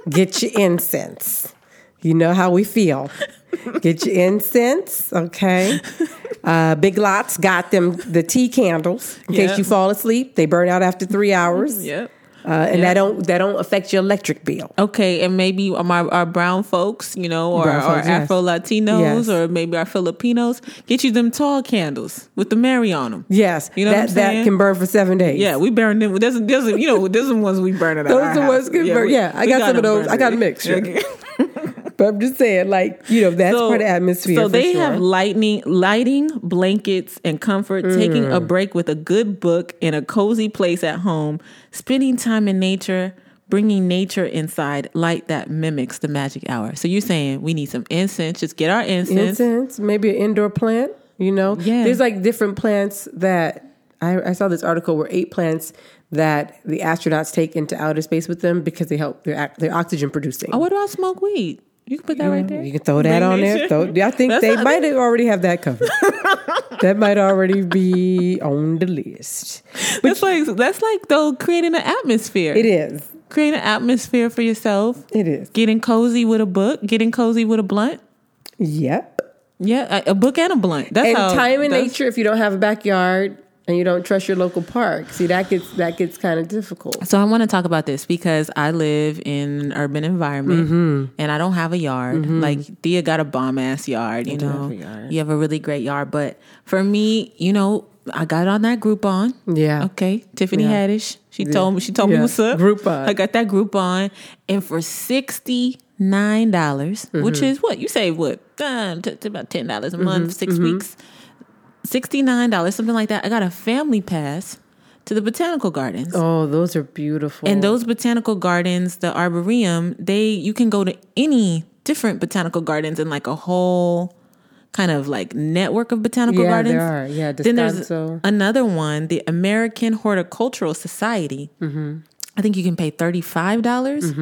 Get your incense. You know how we feel. Get your incense, okay? Uh, Big Lots got them the tea candles in Yeah. case you fall asleep. They burn out after three hours. Yep. Uh, and that don't that don't affect your electric bill. Okay, and maybe our, our brown folks, you know, or Brown our yes. Afro Latinos, Yes. or maybe our Filipinos, get you them tall candles with the Mary on them. Yes, You know that what I'm that can burn for seven days. Yeah, we burn them. There's, there's, you know, there's the ones we burn it. Out. Those are the ones good burn- yeah, I got some of those. I got a mixture. (laughs) but I'm just saying, like you know, that's part of atmosphere. So they sure. have lightning, lighting, blankets, and comfort. Taking Mm. a break with a good book in a cozy place at home. Spending time in nature. Bringing nature inside, light that mimics the magic hour. So you're saying we need some incense. Just get our incense. incense, maybe an indoor plant. You know, Yeah. there's like different plants that I, I saw this article where eight plants that the astronauts take into outer space with them because they help their their oxygen producing. Oh, what about smoke weed? You can put that right there. You can throw that Bring on there. Throw, I think That's they might already have that covered. (laughs) that might already be on the list. That's like that's like though creating an atmosphere. It is. Creating an atmosphere for yourself. It is. Getting cozy with a book. Getting cozy with a blunt. Yep. Yeah, a, a book and a blunt. That's and how time in nature if you don't have a backyard and you don't trust your local park. See that gets that gets kind of difficult. So I want to talk about this because I live in an urban environment Mm-hmm. and I don't have a yard. Like Thea got a bomb ass yard, you do know. have a yard. You have a really great yard, but for me, you know, I got on that Groupon. Yeah. Okay, Tiffany Yeah. Haddish. She told me. She told me what's up. Groupon. I got that Groupon, and for sixty nine dollars, Mm-hmm. which is what you say, what uh, t- t- about ten dollars a Mm-hmm. month, 6 weeks, sixty nine dollars, something like that. I got a family pass to the botanical gardens. Oh, those are beautiful. And those botanical gardens, the arboretum, they you can go to any different botanical gardens in like a whole kind of like network of botanical Yeah, gardens. there are. Yeah, then there's another one, the American Horticultural Society. Mm-hmm. I think you can pay thirty five dollars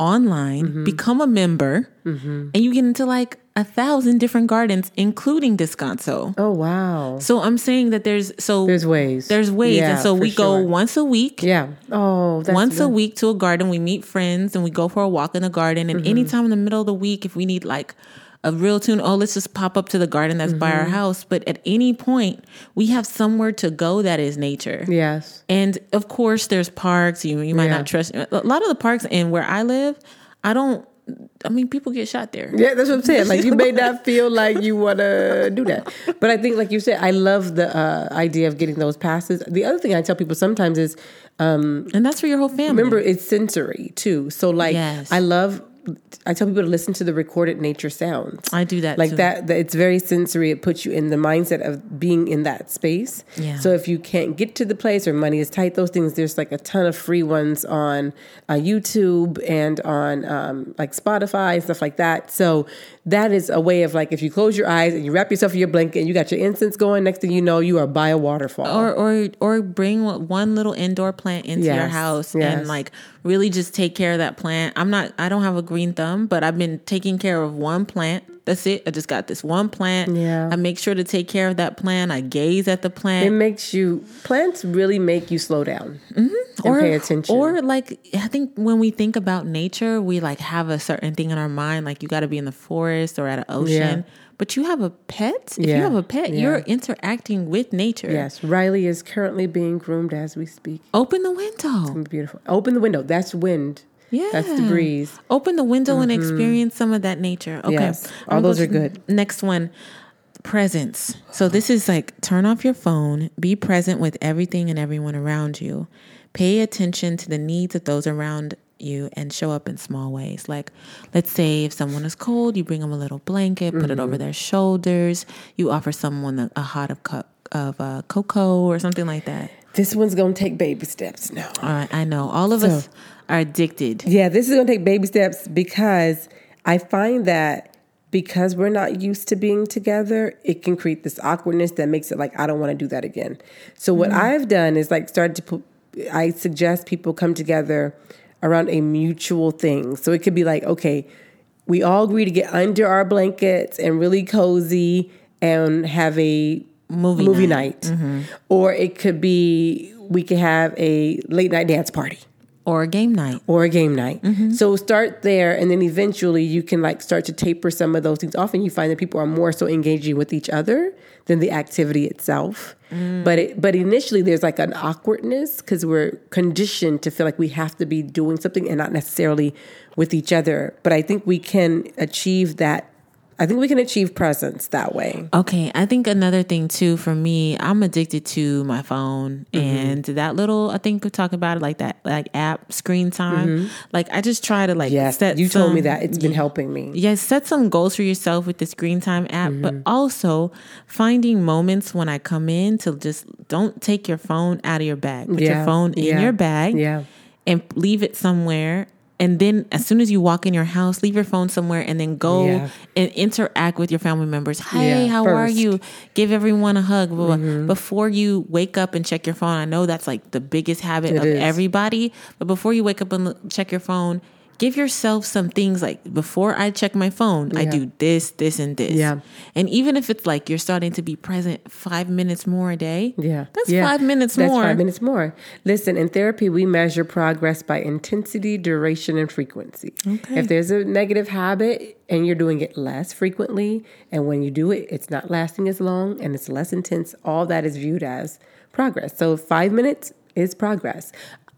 online, Mm-hmm. become a member, and you get into like a thousand different gardens, including Descanso. Oh wow. So I'm saying that there's so There's ways. there's ways, Yeah, and so we go sure. once a week Yeah. Oh, that's once a week to a garden. We meet friends and we go for a walk in the garden. And Mm-hmm. anytime in the middle of the week, if we need like a real tune, oh, let's just pop up to the garden that's by Mm-hmm. our house. But at any point, we have somewhere to go that is nature. Yes. And of course, there's parks. You you might Yeah. not trust a lot of the parks. in where I live, I don't I mean, people get shot there. Yeah, that's what I'm saying. Like you may not (laughs) feel like you want to do that, but I think, like you said, I love the uh, idea of getting those passes. The other thing I tell people sometimes is, um, and that's for your whole family. Remember, it's sensory too. So, like, Yes. I love. I tell people to listen to the recorded nature sounds. I do that like too. that, that. It's very sensory. It puts you in the mindset of being in that space. Yeah. So if you can't get to the place or money is tight, those things. There's like a ton of free ones on uh, YouTube and on um, like Spotify and stuff like that. So that is a way of like if you close your eyes and you wrap yourself in your blanket and you got your incense going. Next thing you know, you are by a waterfall. or or or bring one little indoor plant into your house yes. and like really just take care of that plant. I'm not I don't have a green thumb, but I've been taking care of one plant. That's it. I just got this one plant. Yeah. I make sure to take care of that plant. I gaze at the plant. it makes you plants really make you slow down mm-hmm. and or pay attention. Or like I think when we think about nature, we like have a certain thing in our mind, like you got to be in the forest or at an ocean. Yeah. But you have a pet. If Yeah, you have a pet, yeah. you're interacting with nature. yes, Riley is currently being groomed as we speak. Open the window. Beautiful. Open the window. That's wind. Yeah. That's the breeze. Open the window and mm-hmm. experience some of that nature. Okay. Yes. I'm All those go are good. Next one presence. So this is like turn off your phone, be present with everything and everyone around you. Pay attention to the needs of those around you and show up in small ways. Like, let's say if someone is cold, you bring them a little blanket, put it Mm-hmm. over their shoulders. You offer someone a, a hot of cup of uh, cocoa or something like that. This one's gonna take baby steps now. All right, I know all of us are addicted. Yeah, this is gonna take baby steps because I find that because we're not used to being together, it can create this awkwardness that makes it like I don't want to do that again. So what I've done is like started to put. I suggest people come together around a mutual thing. So it could be like, okay, we all agree to get under our blankets and really cozy and have a Movie movie night. night. Or it could be we could have a late night dance party Or a game night. or a game night. Mm-hmm. So start there, and then eventually you can like start to taper some of those things off, and you find that people are more so engaging with each other than the activity itself. Mm. But it, but initially there's like an awkwardness because we're conditioned to feel like we have to be doing something and not necessarily with each other. But I think we can achieve that. I think we can achieve presence that way. Okay, I think another thing too for me, I'm addicted to my phone Mm-hmm. and that little. I think we talk about it like that, like app screen time. Like I just try to like Mm-hmm. Yes, set. you told me that it's been helping me. Yes, set some goals for yourself with the screen time app, but Mm-hmm. also finding moments when I come in to just don't take your phone out of your bag. Put Yeah, your phone in yeah, your bag yeah. and leave it somewhere. And then as soon as you walk in your house, leave your phone somewhere and then go Yeah. and interact with your family members. Hey, Yeah, how are you? Give everyone a hug. blah, blah. Mm-hmm. Before you wake up and check your phone, I know that's like the biggest habit It of is. everybody. But before you wake up and check your phone, give yourself some things like before I check my phone, I do this, this, and this. Yeah. And even if it's like you're starting to be present five minutes more a day, Yeah. that's Yeah. five minutes That's more. five minutes more. Listen, in therapy, we measure progress by intensity, duration, and frequency. Okay. If there's a negative habit and you're doing it less frequently, and when you do it, it's not lasting as long and it's less intense, all that is viewed as progress. So five minutes is progress.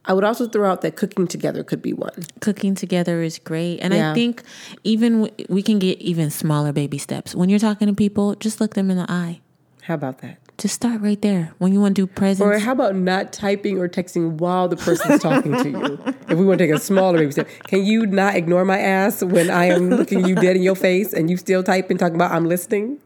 I would also throw out that cooking together could be one. cooking together is great and i think even w- we can get even smaller baby steps when you're talking to people just look them in the eye How about that? just start right there when you want to do presents Or how about not typing or texting while the person's talking to you? (laughs) If we want to take a smaller baby step, can you not ignore my ass when I am looking you dead in your face and you still typing, and talking about I'm listening?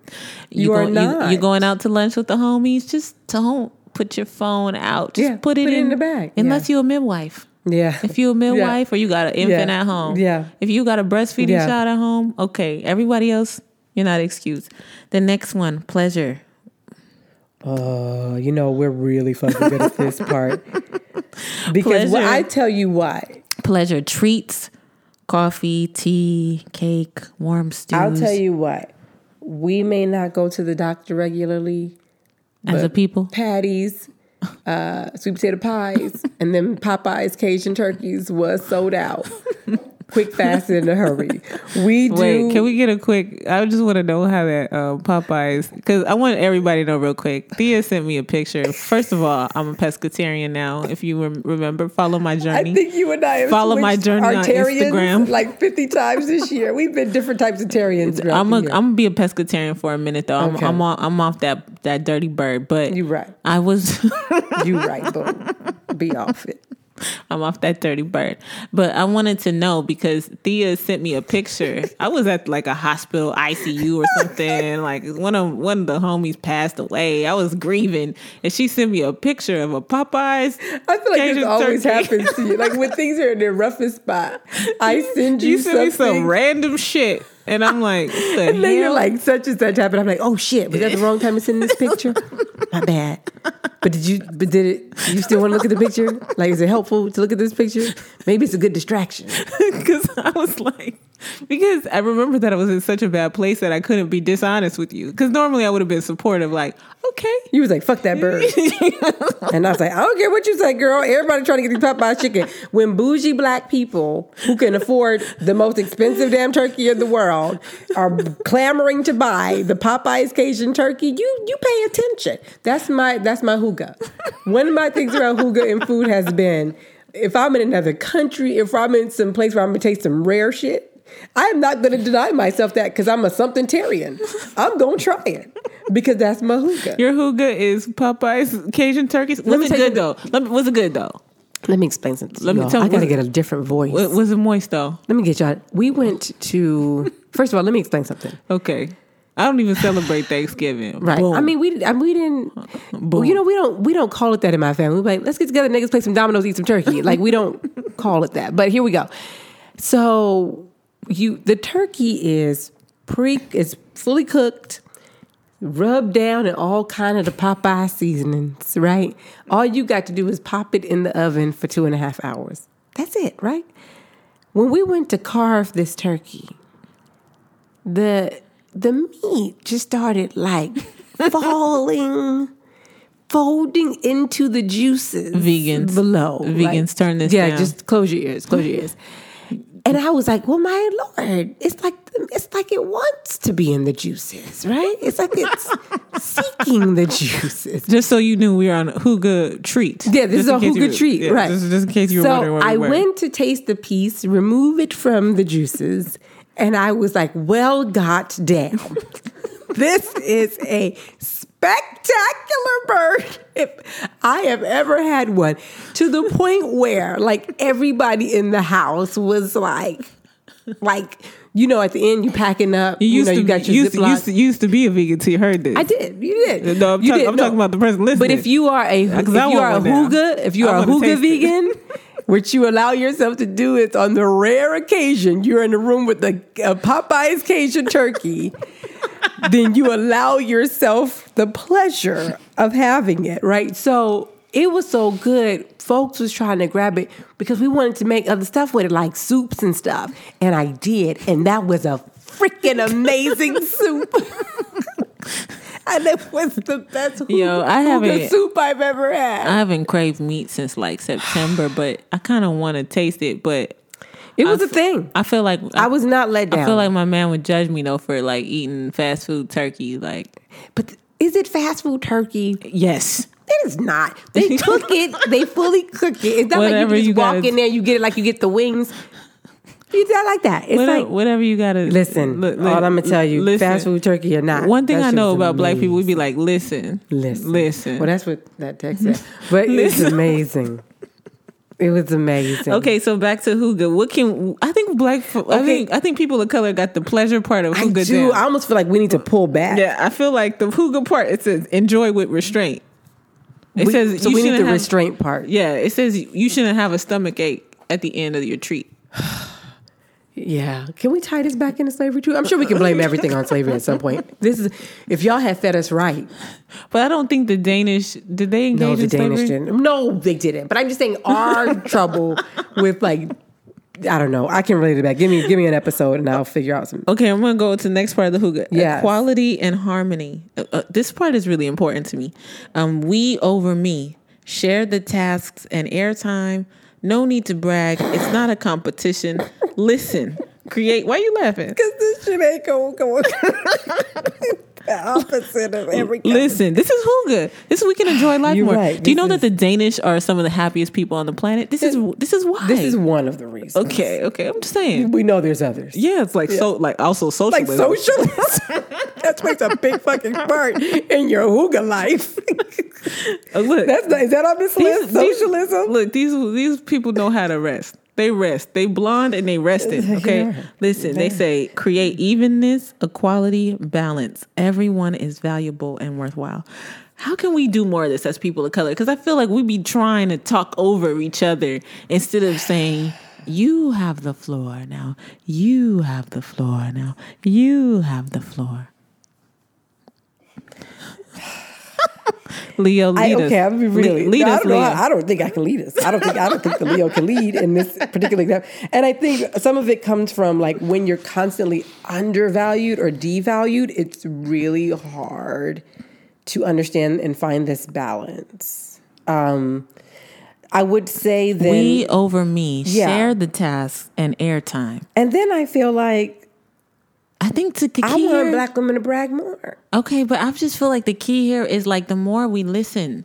You, are go- not. you, going out to lunch with the homies just don't put your phone out just Yeah, put, it, put it in, in the bag. unless you're a midwife yeah. if you're a midwife or you got an infant Yeah. at home Yeah. if you got a breastfeeding Yeah. child at home okay everybody else you're not excused the next one pleasure Oh, you know, we're really fucking good at this (laughs) part. Because what I tell you why. pleasure treats coffee tea cake warm stews I'll tell you what, we may not go to the doctor regularly. As a people patties, uh, sweet potato pies, and then Popeyes Cajun turkeys was sold out. (laughs) quick, fast, and in a hurry. We do. Wait, can we get a quick? I just want to know how that uh, Popeyes because I want everybody to know real quick. Thea sent me a picture. First of all, I'm a pescatarian now. If you rem- remember, follow my journey. I think you and I have Follow my journey on Instagram. like fifty times this year. We've been different types of Tarians. I'm a. I'm gonna be a pescatarian for a minute though. I'm Okay. I'm, off, I'm off that that dirty bird, but You right. I was You right, boom. Be off it. (laughs) I'm off that dirty bird. But I wanted to know because Thea sent me a picture. I was at like a hospital ICU or something. (laughs) like one of one of the homies passed away. I was grieving, and she sent me a picture of a Popeyes. I feel like Cajun this always turkey. happens to you. Like when things are in their roughest spot, I (laughs) send you, You sent me some random shit, and I'm like, the and then you're like, such and such happened. I'm like, oh shit, was that the wrong time to send this (laughs) picture? My bad. But did you? But did it? You still want to look at the picture? Like, is it helpful to look at this picture? Maybe it's a good distraction. (laughs) because I was like, because I remember that I was in such a bad place that I couldn't be dishonest with you. Because normally I would have been supportive, like, okay, You was like, fuck that bird. (laughs) and I was like, I don't care what you say, girl. Everybody trying to get these Popeye chicken. When bougie black people who can afford the most expensive damn turkey in the world are clamoring to buy the Popeyes Cajun turkey, you you pay attention. That's my that's my hygge. One of my things around hygge and food has been if I'm in another country, if I'm in some place where I'm gonna taste some rare shit, I am not going to deny myself that because I'm a something Tarian. I'm going to try it because that's my hygge. your hygge is Popeye's Cajun turkeys. Was me it good though? Let me, was it good though? Let me explain something. Let me y'all. tell- I got to get a different voice. Was, was it moist though? let me get y'all. We went to. First of all, let me explain something. Okay, I don't even celebrate Thanksgiving. Right. Boom. I mean, we I, we didn't. Boom. You know, we don't we don't call it that in my family. We're like, let's get together, niggas, play some dominoes, eat some turkey. Like we don't call it that. But here we go. So you the turkey is pre is fully cooked, rubbed down in all kind of the Popeye seasonings. Right. All you got to do is pop it in the oven for two and a half hours. That's it. Right. When we went to carve this turkey, the the meat just started like (laughs) falling folding into the juices Vegans. below Vegans, turn this yeah down. just close your ears close your ears (laughs) and i was like well my lord it's like it's like it wants to be in the juices right it's like it's (laughs) seeking the juices just so you knew we were on a hygge treat. yeah, this Just is a case treat, yeah, right? Just, just in case you were so wondering where we I were. went to taste the piece, remove it from the juices, and I was like, "Well, got damn, (laughs) this is a spectacular bird (laughs) if I have ever had one." To the point where, like, everybody in the house was like, like. You know, at the end, you packing up. You You, used know, to you got be, your used, to, Ziploc. used, to, used to be a vegan till you heard this. I did. You did. No, I'm, You talk- did. I'm No. talking about the person listening. But if you are a uh, if you are a hygge, if you I are a hygge vegan, (laughs) which you allow yourself to do it on the rare occasion you're in a room with a, a Popeyes Cajun turkey, then you allow yourself the pleasure of having it, right? So it was so good. Folks was trying to grab it because we wanted to make other stuff with it, like soups and stuff. And I did, and that was a freaking amazing (laughs) soup. (laughs) and it was the best Yo, I haven't- soup I've ever had. I haven't craved meat since like September, but I kind of want to taste it. But it was I a thing. I feel like I was not let down. I feel like my man would judge me though for like eating fast food turkey. Like, but is it fast food turkey? yes, It is not. They (laughs) cook it. They fully cook it. It's not Whatever like you you just walk gotta- in there, you get it like you get the wings. It's not like that. It's whatever, like whatever you gotta listen. Look, all I'm gonna tell you, listen. fast food turkey or not. One thing I know about black people, we amazing. be like, listen, listen, listen. Well, that's what that text said. (laughs) But it's amazing. It was amazing. Okay, so back to hygge. What can I think? Black, I think I think people of color got the pleasure part of I hygge do. down. I almost feel like we need to pull back. yeah, I feel like the hygge part. It says enjoy with restraint. It We- says so we need the have- restraint part. Yeah, it says you shouldn't have a stomach ache at the end of your treat. (sighs) (sighs) (sighs) Yeah. Can we tie this back into slavery too? I'm sure we can blame everything on slavery at some point. This is if y'all had fed us right. But I don't think the Danish did they engage No, the in slavery? Didn't. No, they didn't. But I'm just saying our (laughs) trouble with like I don't know. I can relate it back. Give me give me an episode and I'll figure out some. Okay, I'm gonna go to the next part of the hygge. Yes. Equality and harmony. Uh, uh, this part is really important to me. Um, we over me. Share the tasks and airtime. No need to brag. It's not a competition. Listen, create. Why are you laughing? Because this shit ain't going go. (laughs) the opposite of every. Listen, this is Hygge. This is we can enjoy life You're more. right. Do you This know that the Danish are some of the happiest people on the planet? This is this is why. This is one of the reasons. okay. Okay, I'm just saying. We know there's others. Yeah, it's like so, like also Like socialism. socialism. (laughs) that plays a big fucking part in your hygge life. Uh, look, That's is that on this list? these- Socialism. look, these these people know how to rest. They rest. They blonde and they rested. (laughs) Okay. Yeah. Listen, they say create evenness, equality, balance. Everyone is valuable and worthwhile. How can we do more of this as people of color? Because I feel like we be trying to talk over each other instead of saying, you have the floor now. You have the floor now. You have the floor. (laughs) Leo, I, lead us. okay, I'm be really. Le- lead no, I don't know. Leo. how- I don't think I can lead us. I don't think. I don't think the Leo can lead in this particular example. And I think some of it comes from like when you're constantly undervalued or devalued. It's really hard to understand and find this balance. Um, I would say that we over me Yeah. share the task and airtime. and then I feel like I think to the I want here, black women to brag more. okay, but I just feel like the key here is like the more we listen,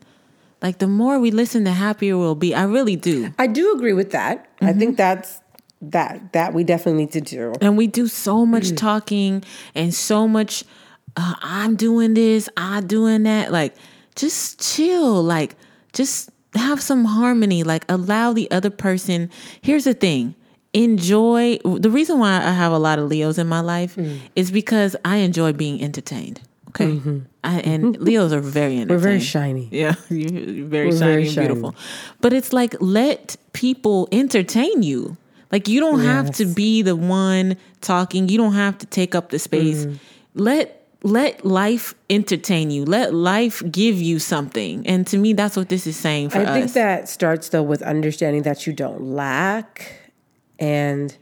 like the more we listen, the happier we'll be. I really do, I do agree with that. I Mm-hmm. think that's that that we definitely need to do. and we do so much talking and so much. Uh, I'm doing this, I'm doing that. Like, just chill. Like, just have some harmony. Like, allow the other person. Here's the thing. Enjoy the reason why I have a lot of Leos in my life Mm. is because I enjoy being entertained. Okay, I, and (laughs) Leos are very entertaining. Mm-hmm. We're very shiny. (laughs) Yeah, you're very We're shiny very and shiny. beautiful. But it's like let people entertain you. Like you don't have to be the one talking. You don't have to take up the space. Mm-hmm. Let let life entertain you. Let life give you something. And to me, that's what this is saying for I us. think that starts though with understanding that you don't lack, and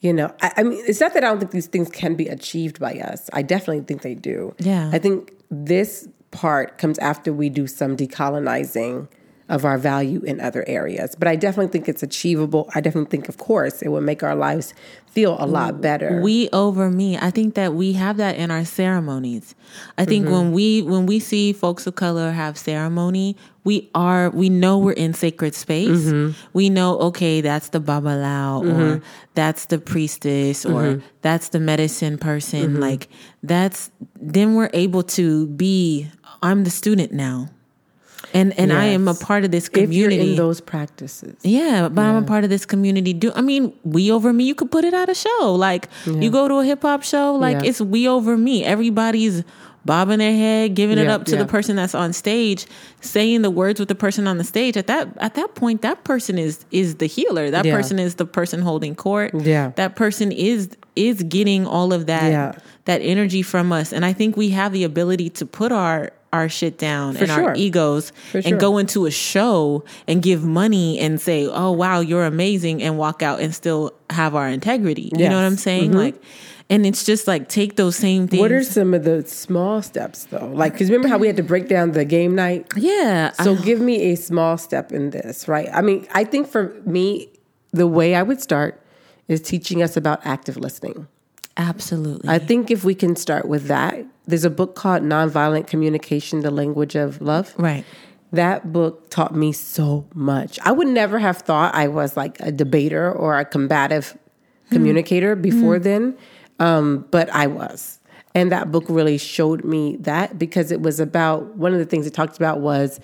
you know, I, I mean, it's not that I don't think these things can be achieved by us. I definitely think they do. Yeah. I think this part comes after we do some decolonizing of our value in other areas. But I definitely think it's achievable. I definitely think, of course, it would make our lives feel a lot better. we over me i think that we have that in our ceremonies i think Mm-hmm. when we when we see folks of color have ceremony we are we know we're in sacred space Mm-hmm. we know okay that's the babalawo or that's the priestess or Mm-hmm. that's the medicine person like that's then we're able to be i'm the student now and and i am a part of this if you're community in those practices. yeah, but I'm a part of this community. Do I mean we over me? You could put it at a show. Like you go to a hip hop show, like Yeah. it's we over me. Everybody's bobbing their head, giving it up to yeah. the person that's on stage, saying the words with the person on the stage. At that at that point, that person is is the healer. That Yeah. person is the person holding court. Yeah. that person is is getting all of that Yeah. that energy from us. And I think we have the ability to put our our shit down and sure. our egos For and go into a show and give money and say, "Oh wow, you're amazing," and walk out and still have our integrity. You know what I'm Yes. saying? Mm-hmm. Like, and it's just like take those same things. What are some of the small steps though? Like, because remember how we had to break down the game night? yeah. So I- give me a small step in this, right? I mean, I think for me, the way I would start is teaching us about active listening. absolutely. I think if we can start with that, there's a book called Nonviolent Communication: The Language of Love. right. That book taught me so much. I would never have thought I was like a debater or a combative communicator before then, um, but I was. And that book really showed me that because it was about one of the things it talked about was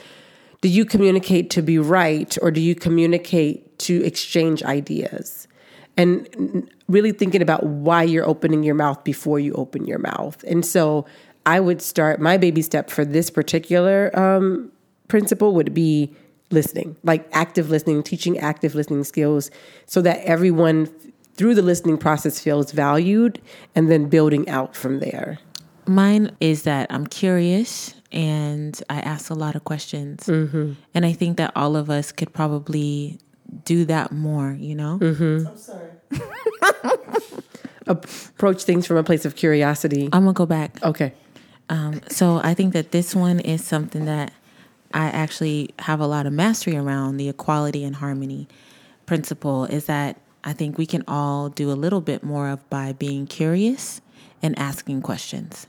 do you communicate to be right or do you communicate to exchange ideas? And really thinking about why you're opening your mouth before you open your mouth. And so I would start my baby step for this particular um, principle would be listening, like active listening, teaching active listening skills so that everyone through the listening process feels valued and then building out from there. Mine is that I'm curious and I ask a lot of questions. Mm-hmm. And I think that all of us could probably do that more, you know? Mm-hmm. (laughs) Approach things from a place of curiosity. I'm to go back. Okay. Um, so I think that this one is something that I actually have a lot of mastery around the equality and harmony principle is that I think we can all do a little bit more of by being curious and asking questions.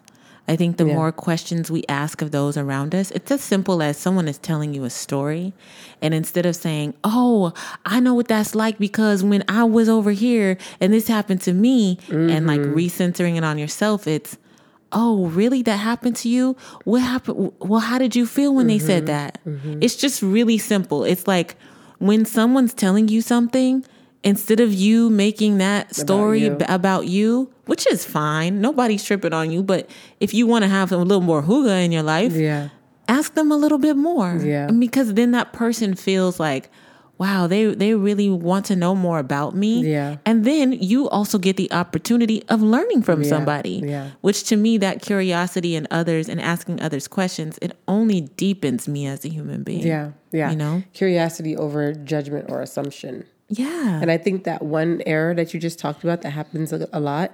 I think the Yeah. more questions we ask of those around us, it's as simple as someone is telling you a story. And instead of saying, Oh, I know what that's like because when I was over here and this happened to me, and like mm-hmm. recentering it on yourself, it's, Oh, really? That happened to you? What happened? Well, how did you feel when they said mm-hmm. that? Mm-hmm. It's just really simple. It's like when someone's telling you something, instead of you making that story you. b- about you, which is fine, nobody's tripping on you. But if you want to have a little more hygge in your life, Yeah. ask them a little bit more. Yeah. And because then that person feels like, wow, they they really want to know more about me. Yeah. And then you also get the opportunity of learning from Yeah. somebody. Yeah. Which to me, that curiosity in others and asking others questions, it only deepens me as a human being. Yeah. Yeah. You know? Curiosity over judgment or assumption. Yeah. And I think that one error that you just talked about that happens a, a lot,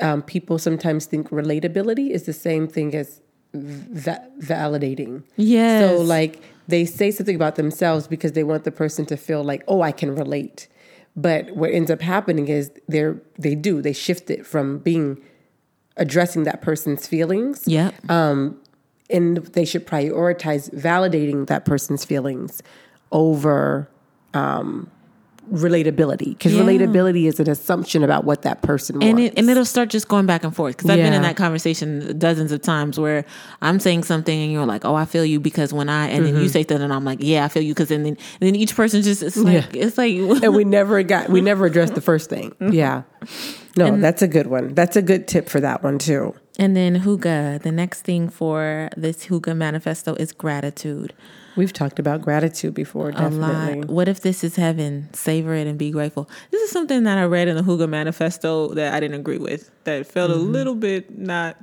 um, people sometimes think relatability is the same thing as va- validating. Yes. So, like, they say something about themselves because they want the person to feel like, oh, I can relate. But what ends up happening is they're they do they shift it from being addressing that person's feelings Yep. and they should prioritize validating that person's feelings over um, relatability because Yeah. relatability is an assumption about what that person wants. and it and it'll start just going back and forth because I've been in that conversation dozens of times where I'm saying something and you're like, "Oh, I feel you," because when I and then you mm-hmm. say that and I'm like, "Yeah, I feel you," because then then then each person just it's like it's like (laughs) and we never got we never addressed the first thing. Mm-hmm. Yeah, no, that's a good one. That's a good tip for that one too. And then Hygge, the next thing for this Hygge manifesto is gratitude. We've talked about gratitude before, A lot. What if this is heaven? Savor it and be grateful. This is something that I read in the Hygge manifesto that I didn't agree with. That felt a mm-hmm. little bit not.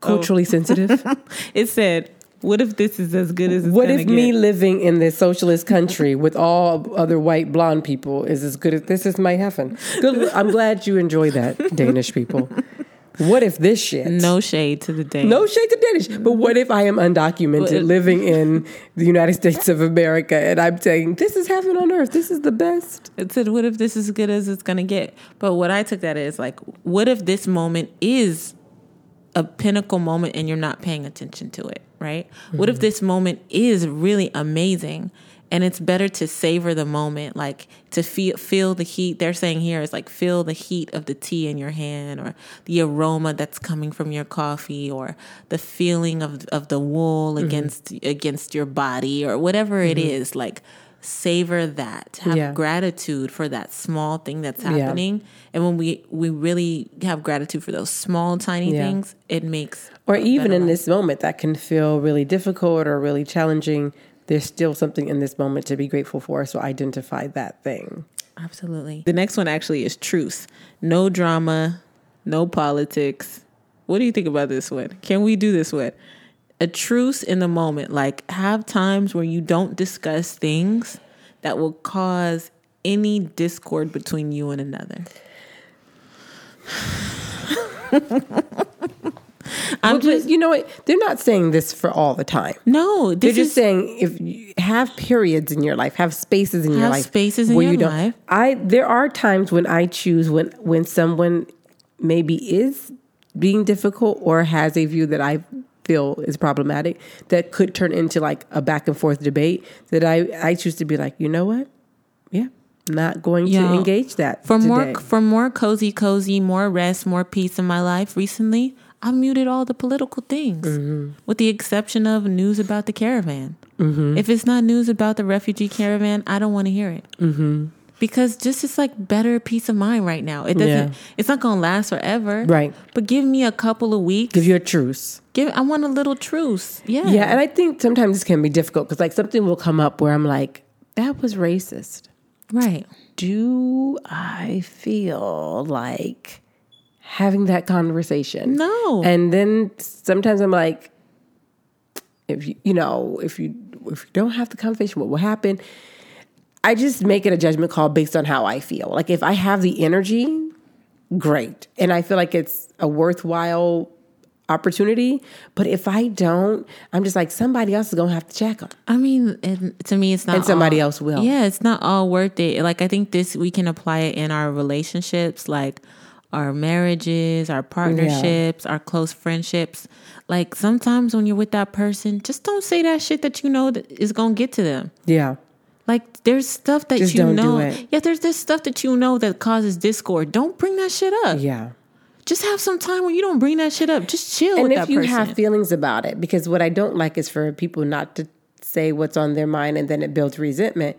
Culturally oh. sensitive. (laughs) It said, "What if this is as good as it's What if me get?" living in this socialist country with all other white blonde people is as good as this is my heaven? Good. I'm glad you enjoy that, Danish people. What if this shit? No shade to the day. No shade to Danish, but what if I am undocumented living in (laughs) the United States of America and I'm saying this is heaven on earth, this is the best? It said, "What if this is as good as it's gonna get?" But what I took that is like, what if this moment is a pinnacle moment and you're not paying attention to it, right? What if mm-hmm. this moment is really amazing and it's better to savor the moment, like to feel feel the heat. They're saying here is like feel the heat of the tea in your hand or the aroma that's coming from your coffee or the feeling of of the wool mm-hmm. against against your body or whatever it mm-hmm. is, like savor that. Have Yeah. gratitude for that small thing that's happening. And when we we really have gratitude for those small tiny Yeah. things, it makes Or even in life. this moment that can feel really difficult or really challenging, there's still something in this moment to be grateful for. So identify that thing. Absolutely. The next one actually is truce. No drama, no politics. What do you think about this one? Can we do this one? A truce in the moment. Like have times where you don't discuss things that will cause any discord between you and another. (laughs) I'm But- just you know what? They're not saying this for all the time. no. They're just is saying if you have periods in your life, have spaces in your life, spaces in where your you don't. life. I there are times when I choose when when someone maybe is being difficult or has a view that I feel is problematic that could turn into like a back and forth debate. That I I choose to be like, you know what? Yeah, not going to engage that for today. more for more cozy cozy more rest more peace in my life recently i muted all the political things Mm-hmm. with the exception of news about the caravan if it's not news about the refugee caravan i don't want to hear it mm-hmm. because just it's like better peace of mind right now it doesn't Yeah. it's not gonna last forever Right. but give me a couple of weeks Give you a truce. give i want a little truce yeah Yeah, and I think sometimes this can be difficult because like something will come up where I'm like, that was racist. right do I feel like having that conversation? No. And then sometimes I'm like, if you you know if you if you don't have the conversation, what will happen? I just make it a judgment call based on how I feel. Like if I have the energy, great, and I feel like it's a worthwhile opportunity. But if I don't, I'm just like somebody else is gonna have to check them. I mean, and to me, it's not. And somebody all- else will. Yeah, it's not all worth it. Like I think this we can apply it in our relationships, like our marriages, our partnerships, our close friendships. Like sometimes when you're with that person, just don't say that shit that you know that is gonna get to them. Yeah. Like there's stuff that Just you know. Yeah, there's this stuff that you know that causes discord. Don't bring that shit up. Yeah. Just have some time where you don't bring that shit up. Just chill And if you person. have feelings about it, because what I don't like is for people not to say what's on their mind and then it builds resentment.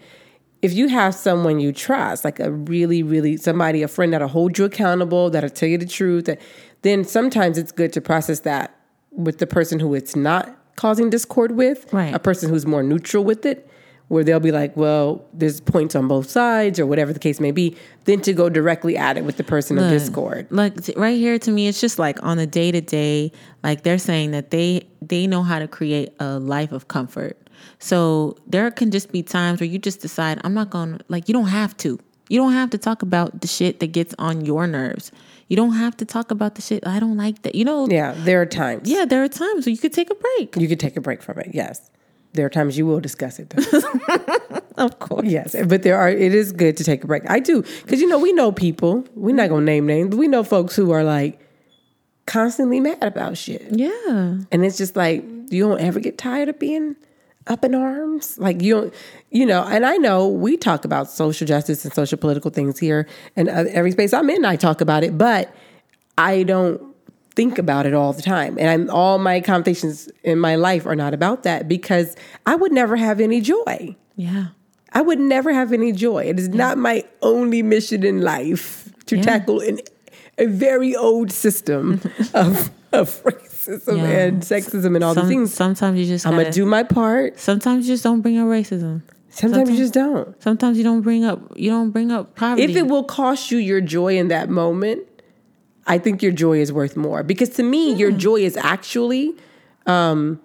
If you have someone you trust, like a really, really somebody, a friend that'll hold you accountable, that'll tell you the truth, that, then sometimes it's good to process that with the person who it's not causing discord with, Right. a person who's more neutral with it, where they'll be like, well, there's points on both sides or whatever the case may be, then to go directly at it with the person of discord. like right here to me it's just like on a day to day like they're saying that they they know how to create a life of comfort so there can just be times where you just decide i'm not gonna like you don't have to you don't have to talk about the shit that gets on your nerves you don't have to talk about the shit i don't like that you know yeah, Yeah, there are times. Yeah, there are times where you could take a break You could take a break from it. Yes. There are times you will discuss it. Though. (laughs) of course yes, but there are. It is good to take a break. I do because you know we know people. We're not gonna name names, but we know folks who are like constantly mad about shit, yeah and it's just like you don't ever get tired of being up in arms. Like you you know. And I know we talk about social justice and social political things here, and every space I'm in, I talk about it, but I don't think about it all the time. And I'm, all my conversations in my life are not about that because I would never have any joy. yeah I would never have any joy. It is not my only mission in life to Yeah. tackle an, a very old system (laughs) of, of Yeah. and sexism and all Some- the things. sometimes you just I'm going to do my part. sometimes you just don't bring up racism Sometimes you just don't. sometimes you don't bring up you don't bring up poverty If it will cost you your joy in that moment, I think your joy is worth more. Because to me, your joy is actually um,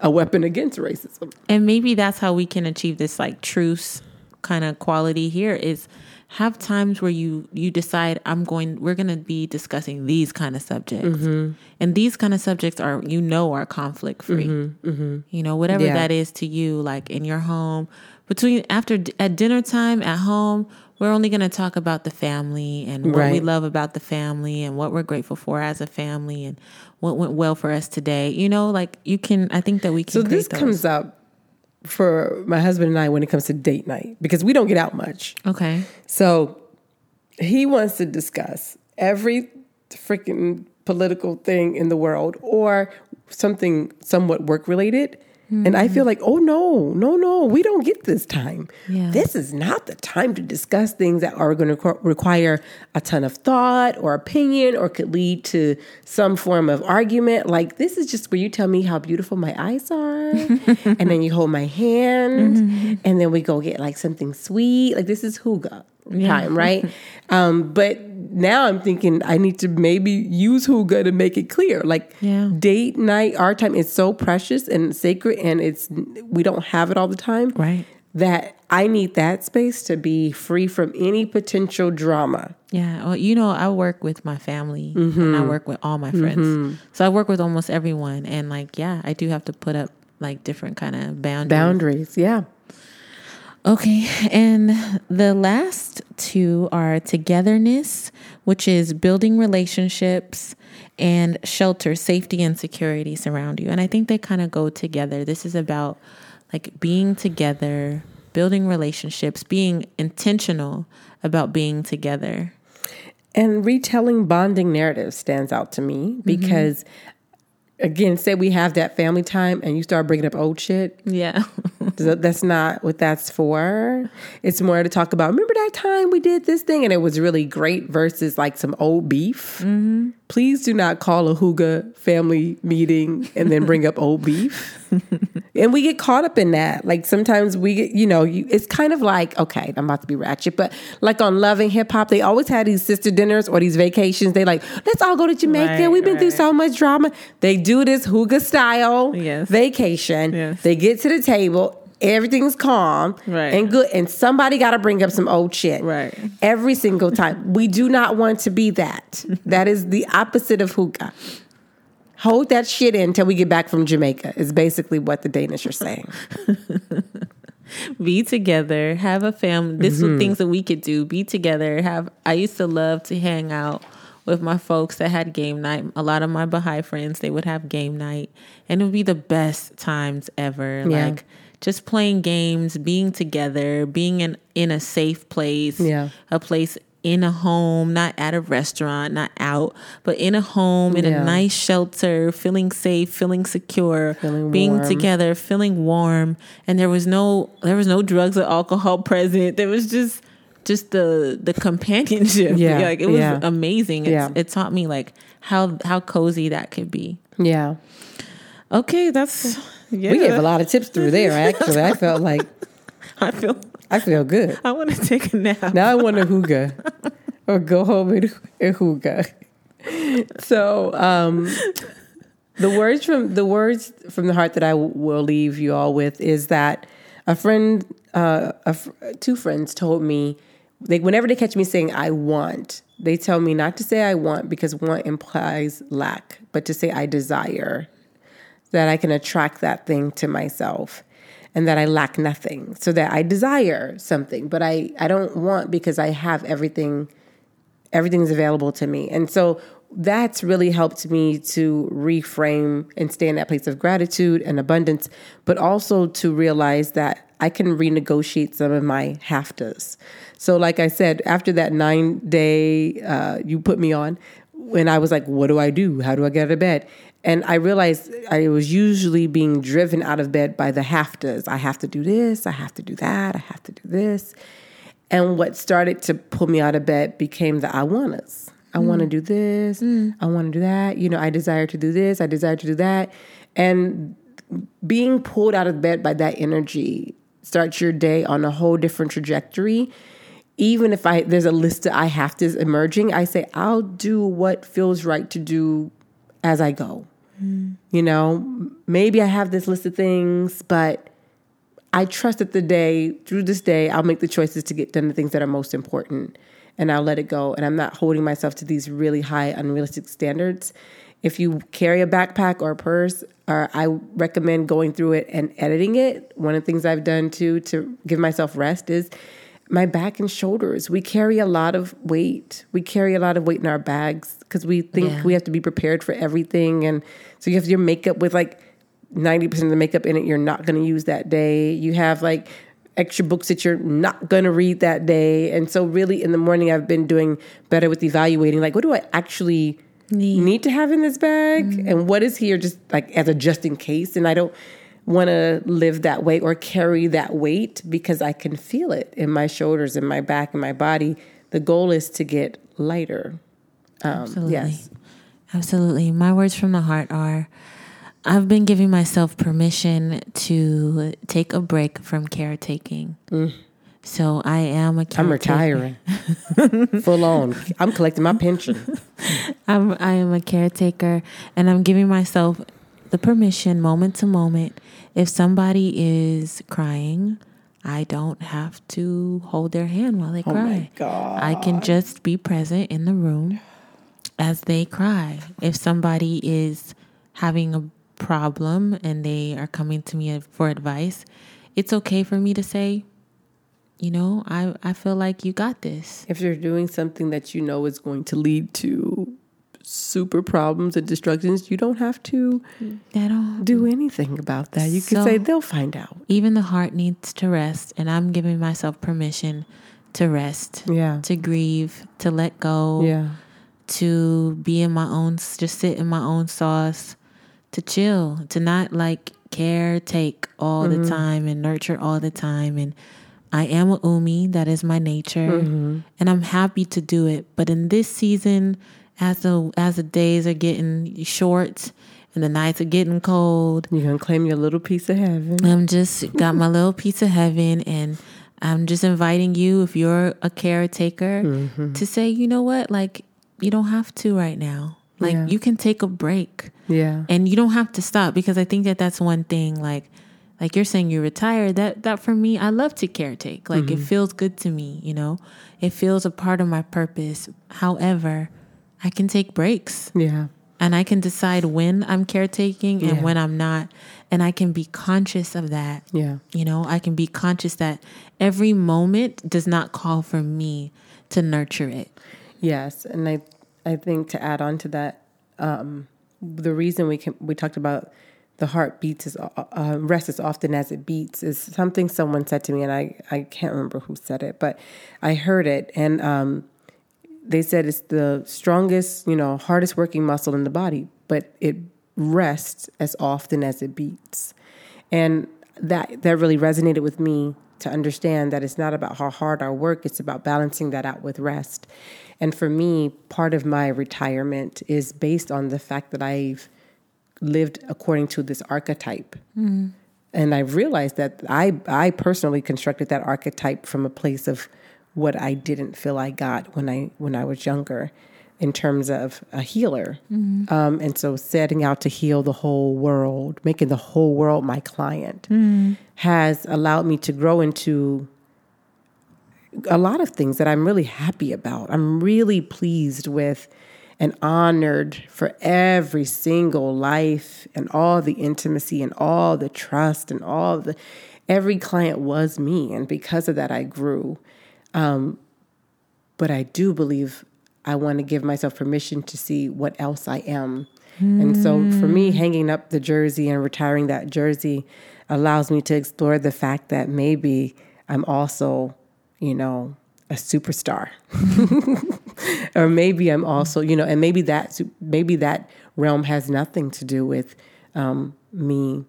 a weapon against racism. and maybe that's how we can achieve this like truce kind of quality here is have times where you you decide i'm going we're going to be discussing these kind of subjects mm-hmm. and these kind of subjects are you know are conflict free. Mm-hmm, mm-hmm. You know whatever Yeah. that is to you like in your home. Between after at dinner time at home we're only going to talk about the family and what we love about the family and what we're grateful for as a family and what went well for us today. You know like you can i think that we can So this those. comes up for my husband and I when it comes to date night because we don't get out much. okay So he wants to discuss every freaking political thing in the world or something somewhat work related. And I feel like, oh no, no, no, we don't get this time. Yeah. This is not the time to discuss things that are going to require a ton of thought or opinion or could lead to some form of argument. Like, this is just where you tell me how beautiful my eyes are, (laughs) and then you hold my hand, and then we go get like something sweet. Like, this is hygge time, right? um, but now I'm thinking I need to maybe use hygge to make it clear. Like, Yeah. date night, our time is so precious and sacred, and it's we don't have it all the time. Right. That I need that space to be free from any potential drama. Yeah, well, you know, I work with my family Mm-hmm. and I work with all my friends. So I work with almost everyone, and like, yeah, I do have to put up like different kind of boundaries. Boundaries, yeah. Okay, and the last two are togetherness, which is building relationships, and shelter, safety, and security surround you. And I think they kind of go together. This is about like being together, building relationships, being intentional about being together. And retelling bonding narratives stands out to me mm-hmm. because, again, say we have that family time and you start bringing up old shit. Yeah. (laughs) Th- That's not what that's for. It's more to talk about, remember that time we did this thing and it was really great versus like some old beef? Mm-hmm. Please do not call a Hygge family meeting and then bring up old beef. (laughs) and we get caught up in that. Like sometimes we get, you know, you, it's kind of like, okay, I'm about to be ratchet, but like on Loving Hip Hop, they always had these sister dinners or these vacations. They like, let's all go to Jamaica. Right, We've been through so much drama. They do this Hygge style Yes. vacation. Yes. They get to the table. Everything's calm Right. and good, and somebody got to bring up some old shit. Right. Every single time. we do not want to be that. (laughs) that is the opposite of hygge. hold that shit in until we get back from Jamaica. Is basically what the Danish are saying. (laughs) be together, have a family. This mm-hmm. things that we could do. Be together. Have. I used to love to hang out with my folks that had game night. A lot of my Baha'i friends they would have game night, and it would be the best times ever. Yeah. Like just playing games, being together, being in in a safe place. Yeah, a place in a home, not at a restaurant, not out, but in a home, in yeah. a nice shelter, feeling safe, feeling secure, feeling being warm. together, feeling warm. And there was no there was no drugs or alcohol (laughs) present. There was just just the the companionship. (laughs) Yeah. like it was yeah. amazing. It's, yeah. It taught me like how how cozy that could be. Yeah. Okay, that's yeah. We gave a lot of tips through there, (laughs) actually. I felt like I feel I feel good. I want to take a nap. Now I want a hookah (laughs) or go home and a hookah. So, um, the words from the words from the heart that I will leave you all with is that a friend, uh, two friends told me they whenever they catch me saying I want, they tell me not to say I want because want implies lack, but to say I desire, that I can attract that thing to myself and that I lack nothing. So that I desire something, but I, I don't want because I have everything, everything's available to me. And so that's really helped me to reframe and stay in that place of gratitude and abundance, but also to realize that I can renegotiate some of my have tos. So, like I said, after that nine day uh, you put me on, when I was like, what do I do? How do I get out of bed? And I realized I was usually being driven out of bed by the have tos. I have to do this, I have to do that, I have to do this. And what started to pull me out of bed became the I wannas. I mm. want to do this, mm. I want to do that. You know, I desire to do this, I desire to do that. And being pulled out of bed by that energy starts your day on a whole different trajectory. Even if I there's a list of I have to emerging, I say I'll do what feels right to do as I go. Mm. You know, maybe I have this list of things, but I trust that the day, through this day, I'll make the choices to get done the things that are most important and I'll let it go. And I'm not holding myself to these really high, unrealistic standards. If you carry a backpack or a purse, or I recommend going through it and editing it. One of the things I've done too to give myself rest is my back and shoulders. We carry a lot of weight. We carry a lot of weight in our bags because we think yeah. we have to be prepared for everything. And so you have your makeup with like 90% of the makeup in it you're not going to use that day. You have like extra books that you're not going to read that day. And so, really, in the morning, I've been doing better with evaluating like, what do I actually need, need to have in this bag? Mm-hmm. And what is here just like as a just in case? And I don't want to live that way or carry that weight because I can feel it in my shoulders, in my back, in my body. The goal is to get lighter. Um, Absolutely. Yes. Absolutely. My words from the heart are I've been giving myself permission to take a break from caretaking. Mm. So I am a caretaker. I'm retiring. (laughs) Full on. I'm collecting my pension. (laughs) I'm I am a caretaker and I'm giving myself the permission moment to moment if somebody is crying, I don't have to hold their hand while they oh cry. I can just be present in the room as they cry. If somebody is having a problem and they are coming to me for advice, it's okay for me to say, you know, I, I feel like you got this. If you're doing something that you know is going to lead to super problems and destructions, you don't have to at all do anything about that. You so, can say they'll find out. Even the heart needs to rest, and I'm giving myself permission to rest. Yeah. To grieve, to let go. Yeah. To be in my own, just sit in my own sauce, to chill, to not like care, take all mm-hmm. the time and nurture all the time. And I am a umi, that is my nature. Mm-hmm. And I'm happy to do it. But in this season, as the as the days are getting short and the nights are getting cold. You're gonna claim your little piece of heaven. I'm just got my little piece of heaven and I'm just inviting you, if you're a caretaker, mm-hmm. to say, you know what, like you don't have to right now. Like yeah. you can take a break. Yeah. And you don't have to stop because I think that that's one thing like like you're saying you're retired that that for me I love to caretake. Like mm-hmm. it feels good to me, you know. It feels a part of my purpose. However, I can take breaks. Yeah. And I can decide when I'm caretaking and Yeah. when I'm not. And I can be conscious of that. Yeah. You know, I can be conscious that every moment does not call for me to nurture it. Yes, and I I think to add on to that, um, the reason we can we talked about the heart beats is uh, uh, rest as often as it beats is something someone said to me, and I I can't remember who said it, but I heard it, and um, they said it's the strongest, you know, hardest working muscle in the body, but it rests as often as it beats, and that that really resonated with me to understand that it's not about how hard I work, it's about balancing that out with rest. And for me, part of my retirement is based on the fact that I've lived according to this archetype. Mm. And I've realized that I I personally constructed that archetype from a place of what I didn't feel I got when I when I was younger in terms of a healer. Um, and so setting out to heal the whole world, making the whole world my client has allowed me to grow into a lot of things that I'm really happy about. I'm really pleased with and honored for every single life and all the intimacy and all the trust and all the every client was me and because of that I grew. Um, but I do believe I want to give myself permission to see what else I am. And so for me, hanging up the jersey and retiring that jersey allows me to explore the fact that maybe I'm also, you know, a superstar. (laughs) or maybe I'm also, you know, and maybe that maybe that realm has nothing to do with um, me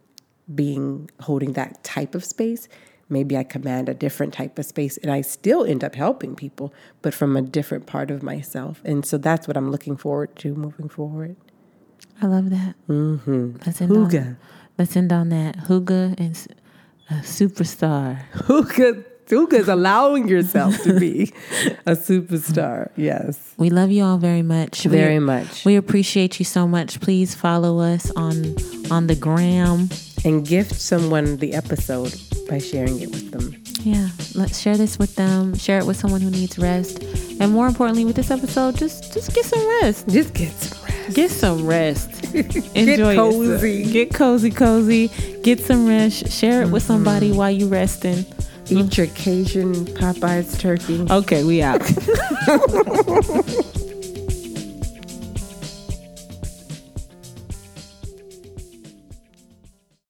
being holding that type of space. Maybe I command a different type of space, and I still end up helping people, but from a different part of myself. And so that's what I'm looking forward to moving forward. I love that. Mm-hmm. Let's end On, Hygge. let's end on that. Hygge and a superstar. Hygge, Hygge is allowing yourself to be a superstar. Yes, We love you all very much. We- very much. We appreciate you so much. Please follow us on on the gram. And gift someone the episode by sharing it with them. Yeah, let's share this with them. Share it with someone who needs rest, and more importantly, with this episode, just just get some rest. Just get some rest. Get some rest. (laughs) Enjoy yourself. cozy. Get cozy, cozy. Get some rest. Share it with somebody while you're resting. Eat your Cajun Popeyes turkey. Okay, we out. (laughs)